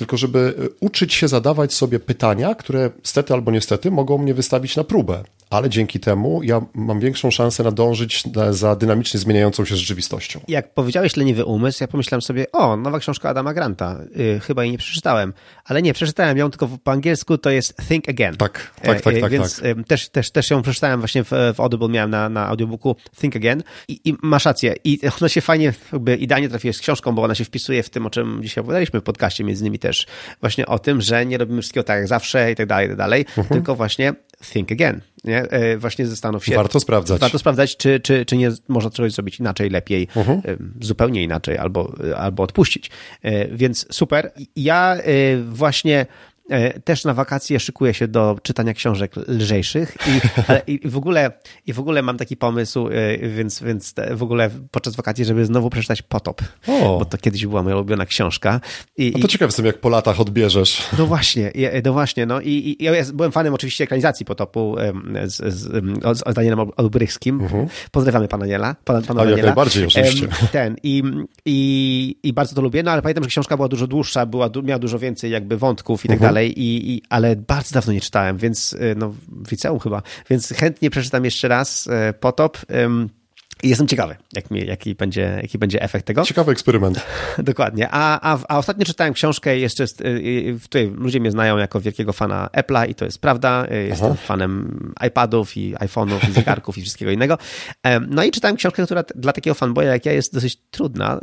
tylko żeby uczyć się zadawać sobie pytania, które stety albo niestety mogą mnie wystawić na próbę ale dzięki temu ja mam większą szansę nadążyć za dynamicznie zmieniającą się rzeczywistością. Jak powiedziałeś leniwy umysł, ja pomyślałem sobie, o, nowa książka Adama Granta, yy, chyba jej nie przeczytałem, ale nie, przeczytałem ją tylko po angielsku, to jest Think Again. Tak, tak, tak, yy, tak. Więc tak. Też, też, też ją przeczytałem właśnie w, w Audible, miałem na, na audiobooku Think Again I, i masz rację i ona się fajnie, jakby idealnie trafiła z książką, bo ona się wpisuje w tym, o czym dzisiaj opowiadaliśmy w podcaście, między innymi też właśnie o tym, że nie robimy wszystkiego tak jak zawsze i tak dalej, i tak dalej, mhm. tylko właśnie think again. Nie? E, właśnie zastanów się. Warto sprawdzać. Warto sprawdzać, czy, czy, czy nie można czegoś zrobić inaczej, lepiej, uh -huh. zupełnie inaczej, albo, albo odpuścić. E, więc super. Ja e, właśnie E, też na wakacje szykuję się do czytania książek lżejszych i, i, w, ogóle, i w ogóle mam taki pomysł, e, więc, więc w ogóle podczas wakacji, żeby znowu przeczytać Potop, o. bo to kiedyś była moja ulubiona książka. I, no to ciekawe jestem, jak po latach odbierzesz. No właśnie, no właśnie, no i, i ja byłem fanem oczywiście ekranizacji Potopu z, z, z Danielem Olbrychskim. Mhm. Pozdrawiamy pana Daniela. Pana, pana A Daniela. jak najbardziej oczywiście. Ten, i, i, i bardzo to lubię, no ale pamiętam, że książka była dużo dłuższa, była, miała dużo więcej jakby wątków i tak mhm. dalej dalej, i, i, ale bardzo dawno nie czytałem, więc y, no, w liceum chyba, więc chętnie przeczytam jeszcze raz y, Potop. I jestem ciekawy, jak mi, jaki, będzie, jaki będzie efekt tego. Ciekawy eksperyment. Dokładnie. A, a, a ostatnio czytałem książkę jeszcze, y, tutaj ludzie mnie znają jako wielkiego fana Apple'a i to jest prawda. Jestem Aha. fanem iPadów i iPhone'ów i zegarków i wszystkiego innego. No i czytałem książkę, która dla takiego fanboya jak ja jest dosyć trudna.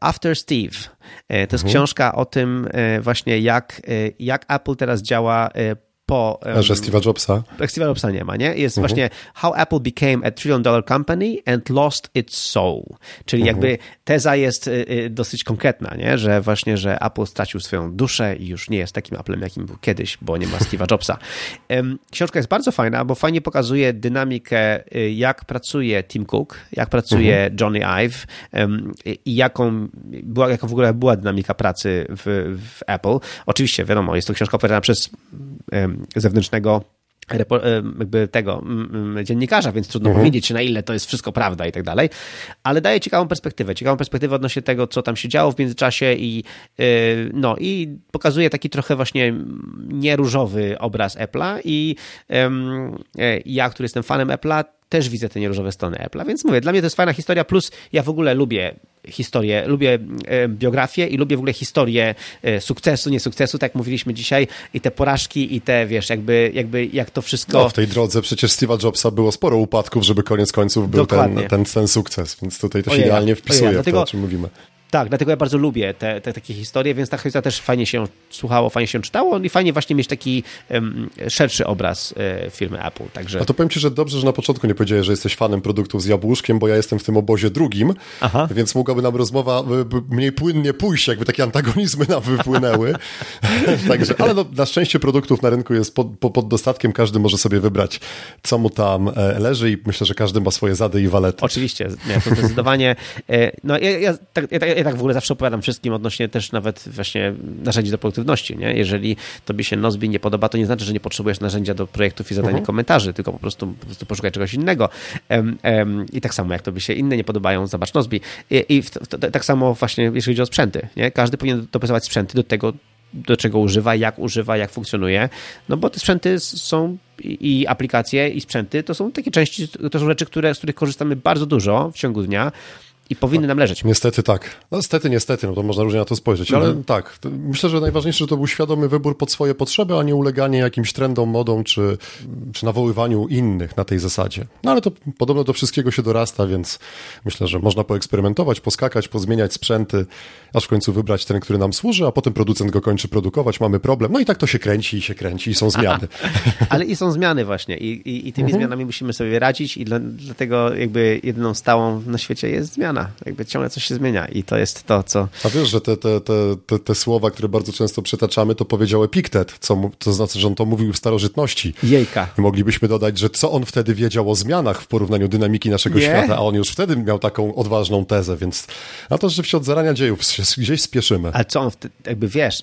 After Steve. E, to jest mhm. książka o tym e, właśnie, jak, e, jak Apple teraz działa po... Um, że Steve'a Jobsa. Steve'a Jobsa nie ma, nie? Jest mhm. właśnie How Apple Became a Trillion Dollar Company and Lost Its Soul. Czyli mhm. jakby teza jest y, y, dosyć konkretna, nie? Że właśnie, że Apple stracił swoją duszę i już nie jest takim Applem, jakim był kiedyś, bo nie ma Steve'a Jobsa. Książka jest bardzo fajna, bo fajnie pokazuje dynamikę, y, jak pracuje Tim Cook, jak pracuje mhm. Johnny Ive i jaką była, jaka w ogóle była dynamika pracy w, w Apple. Oczywiście, wiadomo, jest to książka opowiadana przez zewnętrznego jakby tego dziennikarza, więc trudno mhm. powiedzieć, na ile to jest wszystko prawda i tak dalej, ale daje ciekawą perspektywę, ciekawą perspektywę odnośnie tego, co tam się działo w międzyczasie i y, no i pokazuje taki trochę właśnie nieróżowy obraz Apple'a i e, ja, który jestem fanem Apple'a, też widzę te nieróżowe strony Apple'a, więc mówię, dla mnie to jest fajna historia, plus ja w ogóle lubię historię, lubię e, biografię i lubię w ogóle historię e, sukcesu, nie sukcesu, tak jak mówiliśmy dzisiaj, i te porażki, i te, wiesz, jakby, jakby jak to wszystko... No, w tej drodze przecież Steve'a Jobsa było sporo upadków, żeby koniec końców był ten, ten, ten, sukces, więc tutaj to się idealnie wpisuje Ojej, w to, o czym mówimy. Tak, dlatego ja bardzo lubię te, te, takie historie, więc ta historia też fajnie się słuchało, fajnie się czytało i fajnie właśnie mieć taki um, szerszy obraz e, firmy Apple. Także... A to powiem Ci, że dobrze, że na początku nie powiedziałeś, że jesteś fanem produktów z jabłuszkiem, bo ja jestem w tym obozie drugim, Aha. więc mogłaby nam rozmowa mniej płynnie pójść, jakby takie antagonizmy nam wypłynęły. Także, ale no, na szczęście produktów na rynku jest pod, pod, dostatkiem, każdy może sobie wybrać, co mu tam e, leży i myślę, że każdy ma swoje zady i walety. Oczywiście, nie, to zdecydowanie. E, no ja, ja, tak, ja, ja tak w ogóle zawsze opowiadam wszystkim odnośnie też nawet właśnie narzędzi do produktywności, nie? Jeżeli tobie się Nozbi nie podoba, to nie znaczy, że nie potrzebujesz narzędzia do projektów i zadania mhm. komentarzy, tylko po prostu, po prostu poszukaj czegoś innego. Um, um, I tak samo, jak tobie się inne nie podobają, zobacz Nozbi. I, i w, w, tak samo właśnie, jeśli chodzi o sprzęty, nie? Każdy powinien dopasować sprzęty do tego, do czego używa, jak używa, jak funkcjonuje, no bo te sprzęty są i aplikacje i sprzęty to są takie części, to są rzeczy, które, z których korzystamy bardzo dużo w ciągu dnia i powinny nam leżeć. Niestety tak. No niestety, niestety, no to można różnie na to spojrzeć, ale mhm. tak. Myślę, że najważniejsze, że to był świadomy wybór pod swoje potrzeby, a nie uleganie jakimś trendom, modom, czy, czy nawoływaniu innych na tej zasadzie. No ale to podobno do wszystkiego się dorasta, więc myślę, że można poeksperymentować, poskakać, pozmieniać sprzęty, aż w końcu wybrać ten, który nam służy, a potem producent go kończy produkować, mamy problem. No i tak to się kręci i się kręci i są zmiany. ale i są zmiany właśnie i, i, i tymi mhm. zmianami musimy sobie radzić i dla, dlatego jakby jedyną stałą na świecie jest zmiana zmiana, jakby ciągle coś się zmienia i to jest to, co... A wiesz, że te, te, te, te, słowa, które bardzo często przytaczamy, to powiedział Epiktet, co, to znaczy, że on to mówił w starożytności. Jejka. Moglibyśmy dodać, że co on wtedy wiedział o zmianach w porównaniu dynamiki naszego świata, a on już wtedy miał taką odważną tezę, więc na to rzeczywiście od zarania dziejów się gdzieś spieszymy. Ale co on wtedy, jakby wiesz,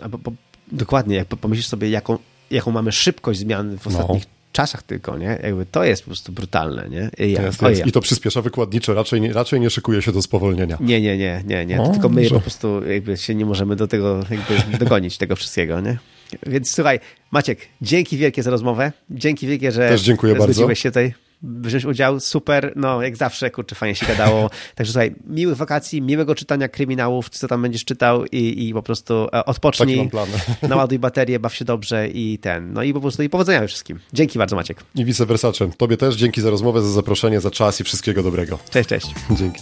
dokładnie, jak pomyślisz sobie, jaką, jaką mamy szybkość zmian w ostatnich no czasach tylko, nie? Jakby to jest po prostu brutalne, nie? Ja, jest, jest. I to przyspiesza wykładniczo, raczej nie, raczej nie szykuje się do spowolnienia. Nie, nie, nie, nie, nie. O, tylko my po prostu jakby się nie możemy do tego jakby dogonić tego wszystkiego, nie? Więc słuchaj, Maciek, dzięki wielkie za rozmowę. Dzięki wielkie, że Też dziękuję bardzo. się tutaj wziąć udział. Super, no jak zawsze, kurczę, fajnie się gadało. Także słuchaj, miłych wakacji, miłego czytania kryminałów, co tam będziesz czytał i, i po prostu e, odpocznij, naładuj baterię, baw się dobrze i ten. No i po prostu i powodzenia wszystkim. Dzięki bardzo Maciek. I vice versa. Tobie też dzięki za rozmowę, za zaproszenie, za czas i wszystkiego dobrego. Cześć, cześć. Dzięki.